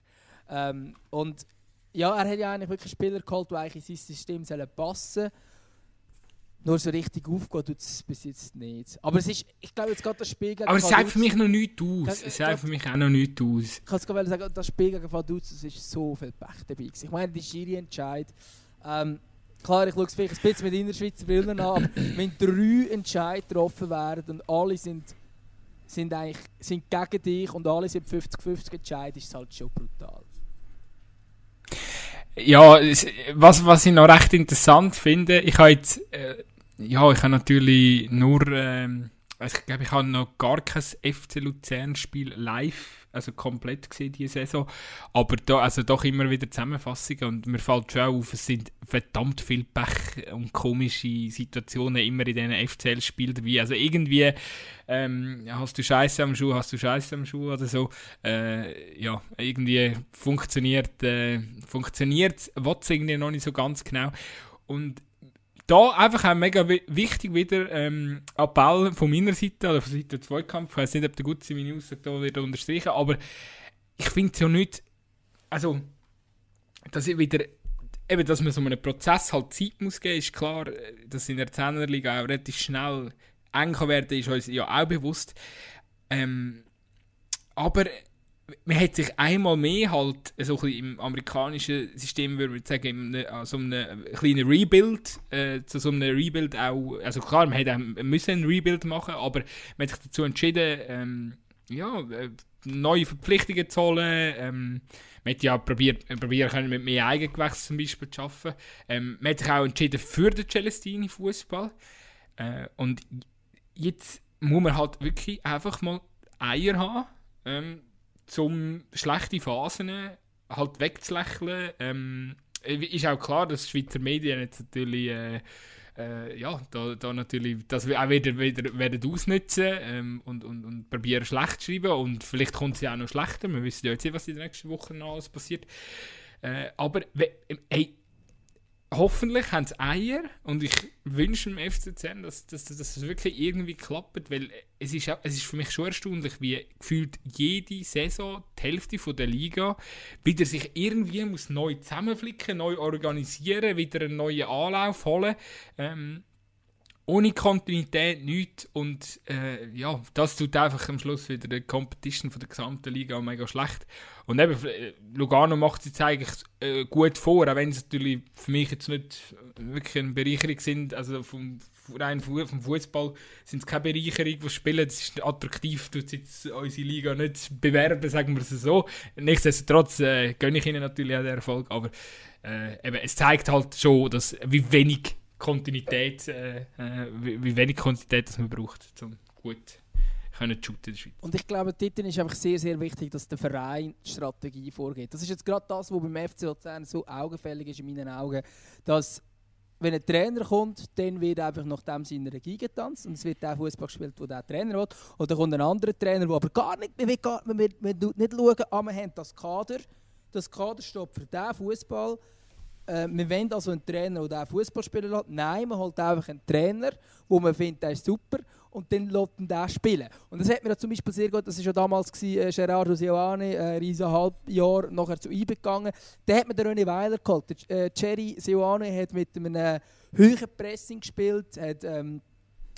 Ähm, und ja, er hat ja eigentlich wirklich Spieler geholt, die eigentlich in sein System sollen passen sollen. Nur so richtig aufgehen tut es bis jetzt nicht. Aber es ist, ich glaube jetzt gerade das Spiel gegen Aber es sagt für mich noch nichts aus. Es sagt für mich auch noch nichts aus. Ich kann es gerade sagen, das Spiel gegen Vaduz, es ist so viel Pech dabei. Ich meine, die Schiri-Entscheid. Ähm, Klar, ich schaue es vielleicht ein bisschen mit Innerschweizer Bildern an, aber wenn drei Entscheidungen getroffen werden und alle sind, sind, eigentlich, sind gegen dich und alle sind 50-50 entscheiden, ist es halt schon brutal. Ja, was, was ich noch recht interessant finde, ich habe jetzt, äh, ja, ich habe natürlich nur, also ich glaube, ich habe noch gar kein FC Luzern-Spiel live also komplett gesehen diese Saison. Aber da, also doch immer wieder Zusammenfassungen und mir fällt schon auf, es sind verdammt viel Pech und komische Situationen immer in diesen FCL-Spielen dabei. Also irgendwie ähm, hast du Scheiße am Schuh, hast du Scheiße am Schuh oder so. Äh, ja, irgendwie funktioniert äh, funktioniert es irgendwie noch nicht so ganz genau. Und da einfach auch mega wichtig wieder ähm, Appell von meiner Seite oder von Seite des Zweikampf. Ich weiß nicht, ob der Gutzi meine Aussage da wieder unterstreichen, aber ich finde es ja nicht, also, dass ich wieder, eben, dass man so einem Prozess halt Zeit muss geben, ist klar, dass in der 10 Liga auch relativ schnell eng kann werden, ist uns ja auch bewusst. Ähm, aber man hat sich einmal mehr halt so ein im amerikanischen System, würde ich sagen, in so einem kleinen Rebuild, äh, zu so einem Rebuild auch, also klar, man hätte müssen einen Rebuild machen, aber man hat sich dazu entschieden, ähm, ja, äh, neue Verpflichtungen zu holen, ähm, man hat ja probiert, probiert mit mehr Eigengewächs zum Beispiel zu arbeiten. Ähm, man hat sich auch entschieden für den Celestini Fußball äh, und jetzt muss man halt wirklich einfach mal Eier haben, ähm, um schlechte Phasen halt wegzulächeln. Ähm, ist auch klar, dass Schweizer Medien jetzt natürlich äh, äh, ja, da, da natürlich das auch wieder, wieder werden ausnutzen ähm, und, und, und probieren schlecht zu schreiben und vielleicht kommt ja auch noch schlechter, wir wissen ja jetzt nicht, was in den nächsten Wochen noch alles passiert. Äh, aber hey, hoffentlich haben sie Eier und ich wünsche dem FCZ, dass, dass, dass das wirklich irgendwie klappt, weil es ist, es ist für mich schon erstaunlich, wie gefühlt jede Saison die Hälfte von der Liga wieder sich irgendwie muss neu zusammenflicken, neu organisieren, wieder einen neuen Anlauf holen. Ähm, ohne Kontinuität nichts und äh, ja, das tut einfach am Schluss wieder die Competition von der gesamten Liga mega schlecht. Und eben, äh, Lugano macht es jetzt eigentlich äh, gut vor, auch wenn es natürlich für mich jetzt nicht wirklich eine Bereicherung sind, also vom, rein vom Fußball sind es keine Bereicherung, die spielen, das ist attraktiv, tut jetzt unsere Liga nicht bewerben, sagen wir es so. Nichtsdestotrotz äh, gönne ich ihnen natürlich auch den Erfolg, aber äh, eben, es zeigt halt schon, dass wie wenig Kontinuität, äh, äh, wie, wie, wenig Kontinuität das man braucht, um gut können shooten in der Schweiz. Und ich glaube, dort ist einfach sehr, sehr wichtig, dass der Verein Strategie vorgeht. Das ist jetzt gerade das, was beim FC Luzern so augenfällig ist in meinen Augen, dass wenn ein Trainer kommt, dann wird einfach nach dem seiner Regie getanzt und es wird der Fußball gespielt, wo der Trainer will. Oder dann kommt ein anderer Trainer, der aber gar nicht, man will, gar, man will, man nicht schauen, ah, wir haben das Kader, das Kader steht für diesen Fußball. Äh, wir wollen also einen Trainer, der Fußball spielen lässt. Nein, man holt einfach einen Trainer, wo man findet, der ist super und dann lässt man den spielen. Und das hat mir zum Beispiel sehr gut, das war ja damals gewesen, äh, Gerardo Sioane, äh, riesen Halbjahr nachher zu IBE gegangen. Da hat man den René Weiler geholt. Der, äh, Jerry Sioane hat mit einem äh, höheren Pressing gespielt, hat ähm,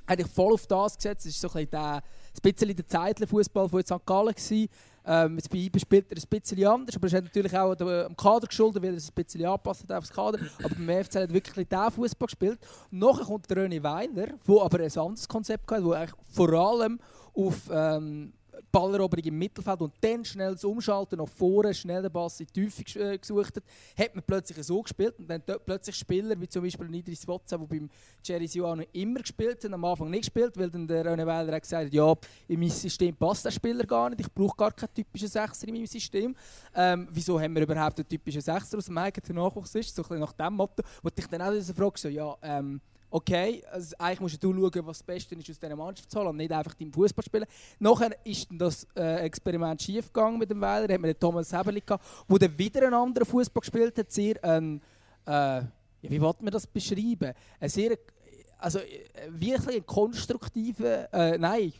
eigentlich voll auf das gesetzt. Das war so ein bisschen der, ein der Zeitler-Fußball von St. Gallen. Gewesen. Ähm, jetzt bei IBE spielt er ein bisschen anders, aber es ist natürlich auch am Kader geschuldet, weil er es ein bisschen anpasst hat aufs Kader. Aber beim FC hat wirklich diesen Fußball gespielt. Nachher kommt der René Weiler, der aber ein anderes Konzept hat, der vor allem auf ähm, Balleroberung im Mittelfeld und dann schnell das Umschalten nach vorne, schnell den Pass in die Tiefe äh, gesucht hat, hat man plötzlich so gespielt und dann dort plötzlich Spieler wie zum Beispiel Idris Wotza, der beim Jerry Siano immer gespielt hat, am Anfang nicht gespielt, weil dann der René Weiler hat gesagt ja, in meinem System passt der Spieler gar nicht, ich brauche gar keinen typischen Sechser in meinem System. Ähm, wieso haben wir überhaupt einen typischen Sechser aus dem eigenen Nachwuchs ist? So ein nach dem Motto, wo ich dann auch diese Frage so, ja, ähm, okay, also eigentlich musst du schauen, was das Beste ist aus dieser Mannschaft zu holen und nicht einfach deinen Fußball spielen. Nachher ist das äh, Experiment schief gegangen mit dem Weiler, da hat man den Thomas Hebeli gehabt, der wieder einen anderen Fußball gespielt hat, sehr ein, äh, ja, wie wollte man das beschreiben? Ein sehr, also äh, wirklich ein konstruktiver, äh, nein,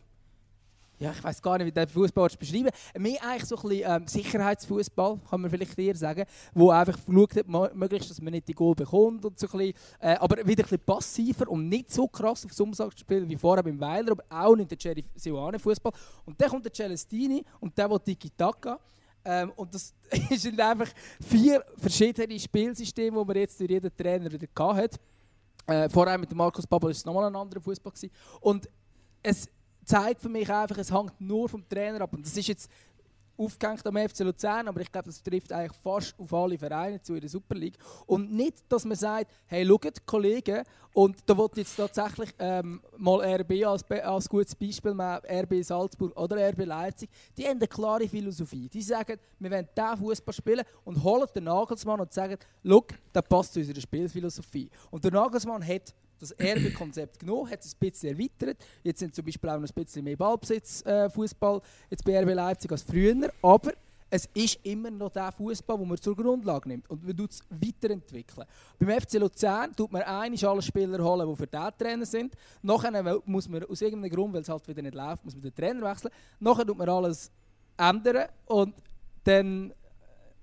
ja, ich weiß gar nicht, wie der Fußball beschreiben Mehr eigentlich so ein bisschen ähm, Sicherheitsfußball, kann man vielleicht eher sagen, wo einfach schaut, möglichst, dass man nicht die Goal bekommt und so ein bisschen, äh, aber wieder ein bisschen passiver und nicht so krass aufs Umsatz spielen wie vorher beim Weiler, aber auch nicht der Jerry Sioane Fußball. Und dann kommt der Celestini und der will Tiki Taka. Ähm, und das sind einfach vier verschiedene Spielsysteme, die man jetzt durch jeden Trainer wieder hat. Äh, vorher mit Markus Babel war es nochmal ein anderer Fußball. Und es zeigt für mich einfach, es hängt nur vom Trainer ab. Und das ist jetzt aufgehängt am FC Luzern, aber ich glaube, das trifft eigentlich fast auf alle Vereine zu in der Super League. Und nicht, dass man sagt, hey, schaut, Kollegen, und da wollte jetzt tatsächlich ähm, mal RB als, als gutes Beispiel, mal RB Salzburg oder RB Leipzig, die haben eine klare Philosophie. Die sagen, wir wollen diesen Fußball spielen und holen den Nagelsmann und sagen, schau, der passt zu unserer Spielphilosophie. Und der Nagelsmann hat das Erbe-Konzept genommen, hat es ein bisschen erweitert. Jetzt sind zum Beispiel auch noch ein bisschen mehr Ballbesitz äh, Fußball jetzt bei RB Leipzig als früher, aber es ist immer noch der Fußball, den man zur Grundlage nimmt und man tut es weiterentwickeln. Beim FC Luzern tut man eigentlich alle Spieler holen, die für den Trainer sind. Nachher muss man aus irgendeinem Grund, weil es halt wieder nicht läuft, muss man den Trainer wechseln. Nachher tut man alles ändern und dann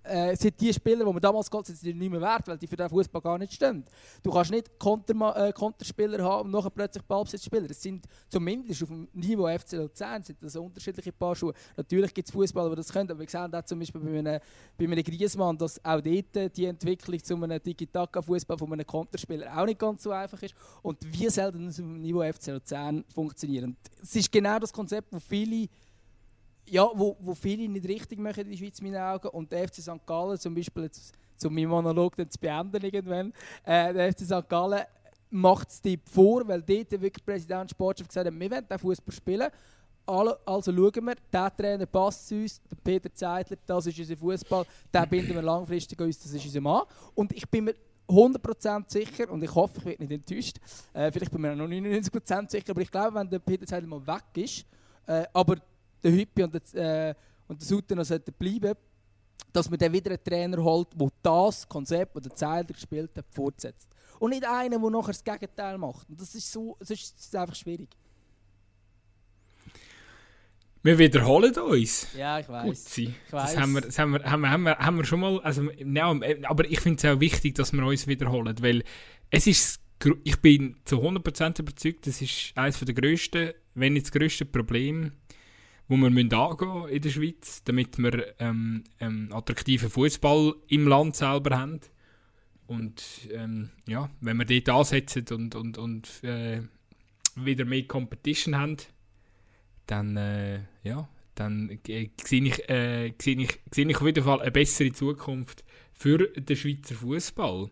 äh, sind die Spieler, die man damals geholt hat, nicht mehr wert, weil die für den Fußball gar nicht stehen. Du kannst nicht Konter, äh, Konterspieler haben und nachher plötzlich Ballbesitzspieler. Es sind zumindest auf dem Niveau FC Luzern sind das unterschiedliche Paar Schuhe. Natürlich gibt es Fußballer, die das können, aber wir sehen auch zum Beispiel bei einem, bei einem Griezmann, dass auch dort die Entwicklung zu einem Tiki-Taka-Fußball von einem Konterspieler auch nicht ganz so einfach ist. Und wie selten es auf dem Niveau FC Luzern funktioniert. Es ist genau das Konzept, das viele ja, wo, wo viele nicht richtig machen in der Schweiz, in meinen Augen. Und der FC St. Gallen, zum Beispiel, jetzt, um meinen Monolog dann zu beenden irgendwann, äh, der FC St. Gallen macht es Tipp vor, weil dort wirklich Präsident Sportchef gesagt hat, wir wollen den Fußball spielen. Also schauen wir, der Trainer passt zu uns, der Peter Zeitler, das ist unser Fußball, den binden wir langfristig an uns, das ist unser Mann. Und ich bin mir 100% sicher, und ich hoffe, ich werde nicht enttäuscht, äh, vielleicht bin ich mir noch 99% sicher, aber ich glaube, wenn der Peter Zeitler mal weg ist, äh, aber der Hüppi und der, äh, und der Sutter sollten bleiben, dass man dann wieder einen Trainer holt, der das Konzept, das der Zeiler gespielt hat, fortsetzt. Und nicht einen, der nachher das Gegenteil macht. Und das ist, so, das ist einfach schwierig. Wir wiederholen uns. Ja, ich weiß. Das haben wir, das haben wir, haben wir, haben wir, haben wir schon mal. Also, ja, aber ich finde es auch wichtig, dass wir uns wiederholen, weil es ist, ich bin zu 100% überzeugt, das ist eines der grössten, wenn nicht das grösste Problem wo wir müssen angehen in der Schweiz, damit wir ähm, ähm, attraktiven Fußball im Land selber haben. Und ähm, ja, wenn wir dort ansetzen und, und, und äh, wieder mehr Competition haben, dann, äh, ja, dann äh, sehe ich, äh, ich, sehe ich auf jeden Fall eine bessere Zukunft für den Schweizer Fußball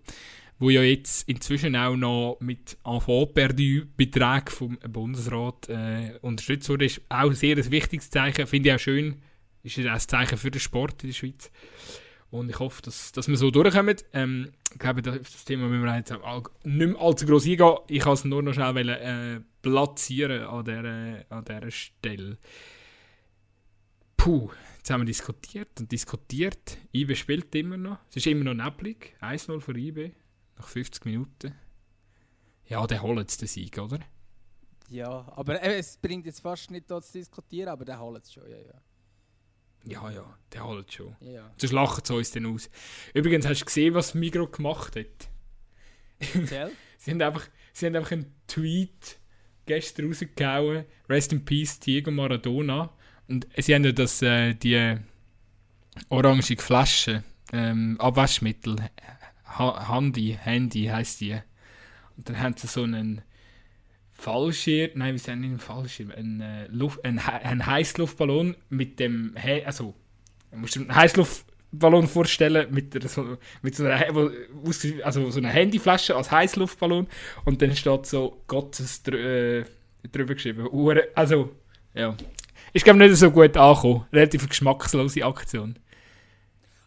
wo ja jetzt inzwischen auch noch mit Enfant perdu Beträgen vom Bundesrat äh, unterstützt wurde, ist auch sehr ein wichtiges Zeichen. Finde ich auch schön. Ist auch ein Zeichen für den Sport in der Schweiz. Und ich hoffe, dass, dass wir so durchkommen. Ähm, ich glaube, das Thema müssen wir jetzt auch nicht mehr allzu groß eingehen. Ich kann es nur noch schnell wollen, äh, platzieren an dieser, an dieser Stelle. Puh, jetzt haben wir diskutiert und diskutiert. IB spielt immer noch. Es ist immer noch neblig. 1-0 für IB. Nach 50 Minuten. Ja, der holt jetzt den Sieg, oder? Ja, aber äh, es bringt jetzt fast nicht da zu diskutieren, aber der holt es schon, ja, ja. Ja, ja, der holt schon. Ja. Sonst lachen sie uns dann aus. Übrigens, hast du gesehen, was Migro gemacht hat? Sie, haben einfach, sie haben einfach einen Tweet gestern rausgehauen. Rest in Peace, Diego Maradona. Und sie haben ja das, äh, die orangige Flasche, ähm, Abwaschmittel, Handy, Handy heisst die. Und dann haben sie so einen Fallschirm, nein, wir sind nicht ein Fallschirm, ein, äh, Luft, ein, ein Heißluftballon mit dem, He also, du musst dir einen Heißluftballon vorstellen mit, der, so, mit so, einer, also so einer Handyflasche als Heißluftballon und dann steht so Gottes dr äh, drüber geschrieben. Also, ja. Ist glaube nicht so gut angekommen. Relativ geschmackslose Aktion.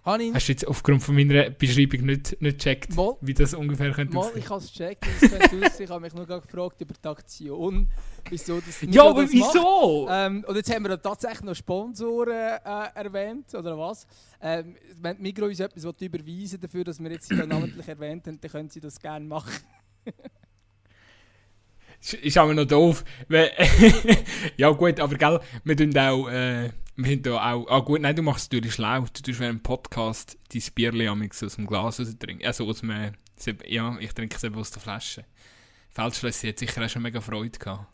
Hast du jetzt aufgrund von meiner Beschreibung nicht, nicht gecheckt, mal, wie das ungefähr könnte mal, ich habe es gecheckt, wie es könnte aussehen. Ich habe mich nur gefragt über die Aktion, wieso das Ja, aber das wieso? Ähm, und jetzt haben wir tatsächlich noch Sponsoren äh, erwähnt, oder was? Ähm, wenn Migros uns etwas überweisen dafür, dass wir jetzt sie namentlich erwähnt haben, dann können sie das gerne machen. ist aber noch doof. ja gut, aber gell, wir tun auch... Äh, wir sind da auch, ah gut, nein, du machst es natürlich schlau. Du tust während dem Podcast dein Bierli aus dem Glas trinken. Also aus dem, ja, ich trinke es eben aus der Flasche. Feldschlösser hat sicher auch schon mega Freude gehabt.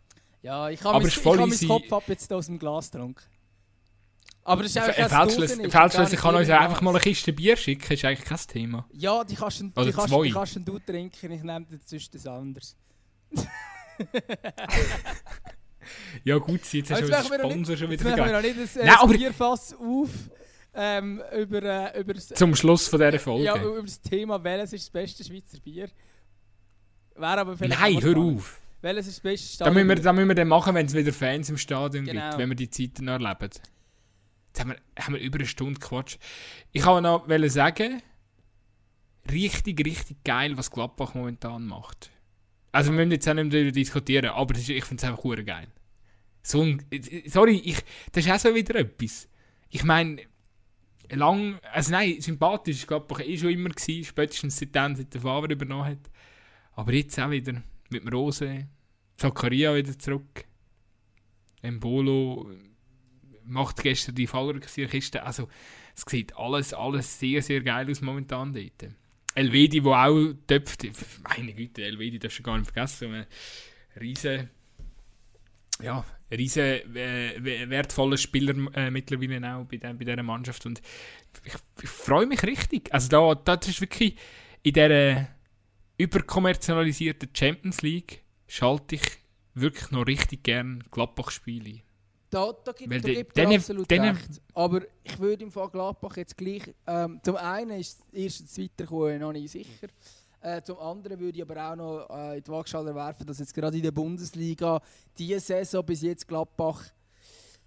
Ja, ich habe meinen Kopf ab jetzt aus dem Glas getrunken. Aber das ist eigentlich kein Feldschlösser kann uns einfach mal eine Kiste Bier schicken, ist eigentlich kein Thema. Ja, die kannst, du, die kannst, die kannst du trinken, ich nehme sonst das anderes. ja gut, jetzt hast du also Sponsor schon wieder vergessen. wir noch nicht das, äh, Nein, aber Bierfass auf ähm, über, äh, über Zum Schluss von dieser Folge. Ja, über das Thema, welches ist das beste Schweizer Bier. Wäre aber vielleicht Nein, hör auf. Welches ist das beste Stadion? Da müssen wir, da müssen wir dann machen, wenn es wieder Fans im Stadion genau. gibt, wenn wir die Zeiten noch erleben. Jetzt haben wir, haben wir über eine Stunde Quatsch. Ich wollte noch sagen, richtig, richtig geil, was Gladbach momentan macht. Also wir müssen jetzt auch nicht darüber diskutieren, aber ich finde es einfach cool geil. So ein, sorry, ich, das ist auch so wieder etwas. Ich meine, lang, also nein, sympathisch, glaube ich, eh schon immer gewesen, spätestens seitdem, seit der Favre übernommen hat. Aber jetzt auch wieder mit dem Rose, Zakaria wieder zurück, Embolo macht gestern die Fallrückzieherkiste. Also es sieht alles, alles sehr, sehr geil aus momentan dort. Elvedi, der auch töpft, meine Güte, Elvedi darfst du gar nicht vergessen, ein riesen, ja, riesen äh, wertvoller Spieler äh, mittlerweile auch bei, der, bei dieser Mannschaft und ich, ich freue mich richtig. Also da, das ist wirklich in dieser überkommerzialisierten Champions League schalte ich wirklich noch richtig gern Gladbach-Spiele da, da gibt, es absolut denen, recht. Aber ich würde im Fall Gladbach jetzt gleich... Ähm, zum einen ist das erste Weiterkommen noch nicht sicher. Äh, zum anderen würde ich aber auch noch äh, in die Waagschale werfen, dass jetzt gerade in der Bundesliga diese Saison bis jetzt Gladbach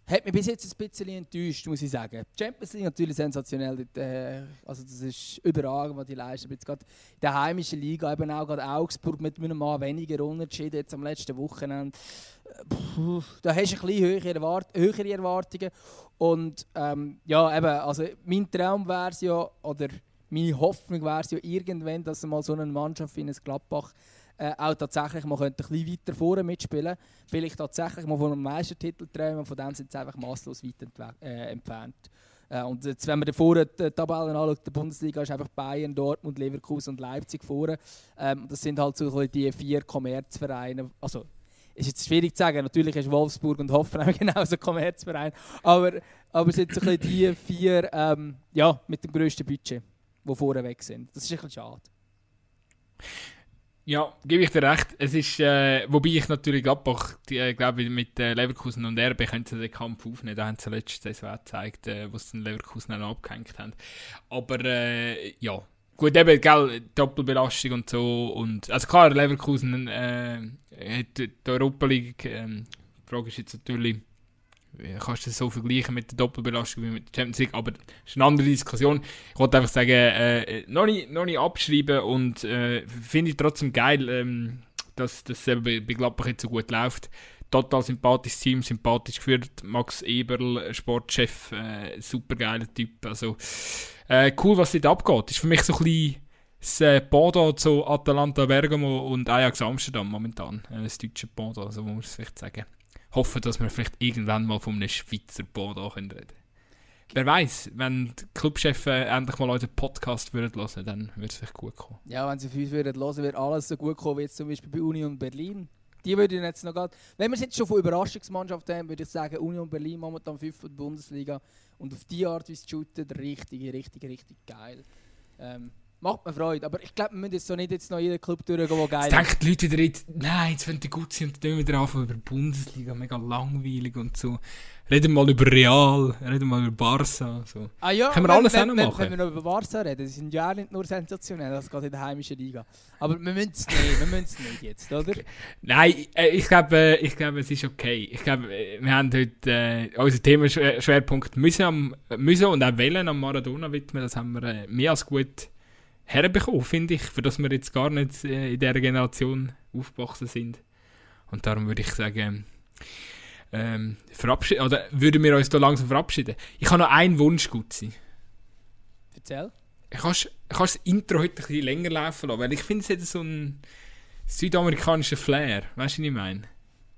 hat mich bis jetzt ein bisschen enttäuscht, muss ich sagen. Die Champions League natürlich sensationell. Äh, also das ist überragend, was die leisten. jetzt gerade in der heimischen Liga, eben auch gerade Augsburg mit einem Mann weniger Unterschied jetzt am letzten Wochenende. Da hast du ein bisschen höhere, Erwart höhere Erwartungen. Und ähm, ja, eben, also mein Traum wäre es ja, oder meine Hoffnung wäre es ja irgendwann, dass mal so eine Mannschaft wie ein Gladbach äh, auch tatsächlich mal ein bisschen weiter vorne mitspielen Vielleicht tatsächlich mal von einem Meistertitel träumen, von dem sind sie einfach masslos weit äh, entfernt. Äh, und jetzt, wenn man vorne die Tabellen anschaut, der Bundesliga ist einfach Bayern, Dortmund, Leverkusen und Leipzig vorne. Ähm, das sind halt so die vier Kommerzvereine. Also, ist jetzt schwierig zu sagen, natürlich ist Wolfsburg und Hoffenheim genauso Kommerzverein, aber, aber es sind so die vier ähm, ja, mit dem grössten Budget, die vorne weg sind. Das ist ein bisschen schade. Ja, gebe ich dir recht. Es ist, äh, wobei ich natürlich Gladbach, äh, glaube mit äh, Leverkusen und RB können sie den Kampf aufnehmen. Da haben sie letzte Saison gezeigt, äh, wo sie den Leverkusen auch abgehängt haben. Aber äh, ja, gut, eben, gell, Doppelbelastung und so. Und, also klar, Leverkusen äh, hat die Europa League. Ähm, die Frage ist jetzt natürlich, kannst du das so vergleichen mit der Doppelbelastung wie mit der Champions League, aber das ist eine andere Diskussion. Ich wollte einfach sagen, äh, noch, nicht, noch nicht abschreiben und äh, finde ich trotzdem geil, ähm, dass das bei, bei Gladbach jetzt so gut läuft. Total sympathisches Team, sympathisch geführt. Max Eberl, Sportchef, äh, super geiler Typ. Also äh, cool, was dort abgeht. Ist für mich so ein bisschen das äh, Bodo zu Atalanta Bergamo und Ajax Amsterdam momentan. Äh, das deutsche Bodo, so also muss man es vielleicht sagen. Hoffen, dass wir vielleicht irgendwann mal von einem Schweizer Bodo reden können. Wer weiß, wenn die Clubchefs äh, endlich mal unseren Podcast würden hören, dann würde es vielleicht gut kommen. Ja, wenn sie auf uns würden hören, würde alles so gut kommen wie jetzt zum Beispiel bei Union Berlin. Die würde ich jetzt noch gerade. Wenn wir es jetzt schon von Überraschungsmannschaft haben, würde ich sagen, Union Berlin momentan 5 von der Bundesliga. Und auf die Art, wie sie shooten, richtig, richtig, richtig geil. Ähm, macht mir Freude. Aber ich glaube, wir müssen jetzt so nicht jetzt noch jeden Club durchgehen, der geil ist. denken die Leute wieder jetzt, nein, jetzt wenn die gut sind, dann wieder anfangen über die Bundesliga, mega langweilig und so. Reden mal über Real, reden mal über Barca. So. Ah ja, Können wir wenn, alles wenn, auch noch wenn, machen? Wenn wir noch über Barca reden, die sind ja nicht nur sensationell, das geht in der heimischen Liga. Aber wir müssen es nicht, wir müssen es nicht jetzt, oder? Nein, äh, ich glaube, äh, ich glaube, es ist okay. Ich glaube, äh, wir haben heute äh, unseren Themenschwerpunkt müssen, am, müssen und auch wollen am Maradona widmen. Das haben wir mehr als gut herbekommen, finde ich, für das wir jetzt gar nicht äh, in dieser Generation aufgewachsen sind. Und darum würde ich sagen, ähm, verabschieden, oder würden wir uns da langsam verabschieden. Ich habe noch einen Wunsch, Gutzi. Erzähl. Kannst du das Intro heute ein bisschen länger laufen lassen? Weil ich finde, es hat so einen südamerikanischen Flair. Weißt du, was ich meine?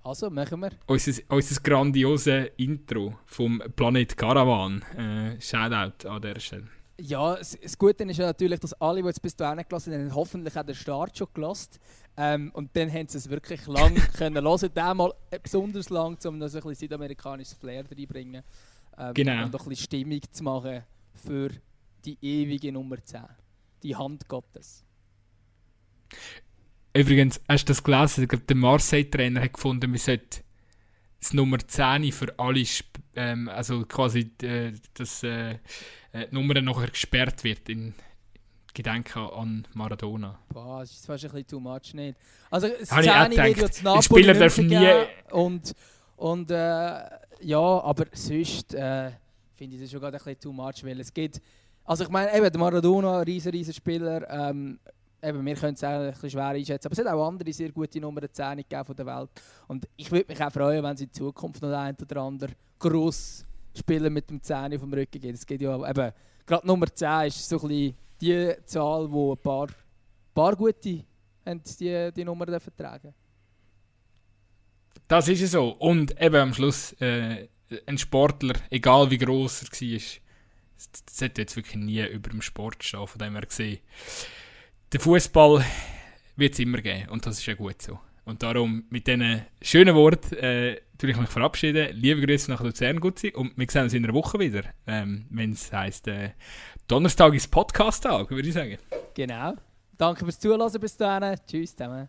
Also, machen wir. Unser, unser grandiose Intro vom Planet Caravan. Äh, Shoutout an dieser Stelle. Ja, das, Gute ist ja natürlich, dass alle, die jetzt bis dahin gelassen haben, hoffentlich auch den Start schon gelassen. Ähm, und dann haben sie es wirklich lang können hören. Diesmal besonders lang, um noch so ein bisschen südamerikanisches Flair reinzubringen. Ähm, Genau. Und auch ein bisschen Stimmung zu machen für die ewige Nummer 10. Die Hand Gottes. Übrigens, hast du das gelesen? Der Marseille-Trainer hat gefunden, wir sollten das Nummer 10 für alle, sp- ähm, also quasi, äh, dass äh, äh, die Nummer nachher gesperrt wird in Gedenken an Maradona. Boah, das ist fast ein bisschen too much, nicht? Also, das Habe ich auch 10 wird ja gedacht. zu Napoli Spieler darf nie-. Und, und äh, ja, aber sonst äh, finde ich das schon gerade ein bisschen too much, weil es geht... Also ich meine, eben, der Maradona, riesen, riesen Spieler, ähm, eben, wir können es auch ein bisschen schwer einschätzen, aber es hat auch andere sehr gute Nummer 10 gegeben von der Welt. Und ich würde mich auch freuen, wenn es in Zukunft noch ein oder andere gross Spieler mit dem 10 auf dem Rücken gibt. Es geht ja eben, gerade Nummer 10 ist so ein bisschen die Zahl, wo ein paar, paar gute haben die, die Nummer tragen. Das ist so. Und eben am Schluss, äh, ein Sportler, egal wie gross er war, sollte jetzt wirklich nie über dem Sport stehen, von dem her gesehen. Der Fußball wird es immer geben und das ist ja gut so. Und darum mit diesen schönen Worten äh, tue ich mich verabschieden. Liebe Grüße nach Luzern, Gutzi. Und wir sehen uns in einer Woche wieder, ähm, wenn es heisst, äh, Donnerstag ist Podcast-Tag, würde ich sagen. Genau. Danke fürs Zuhören bis dahin. Tschüss zusammen.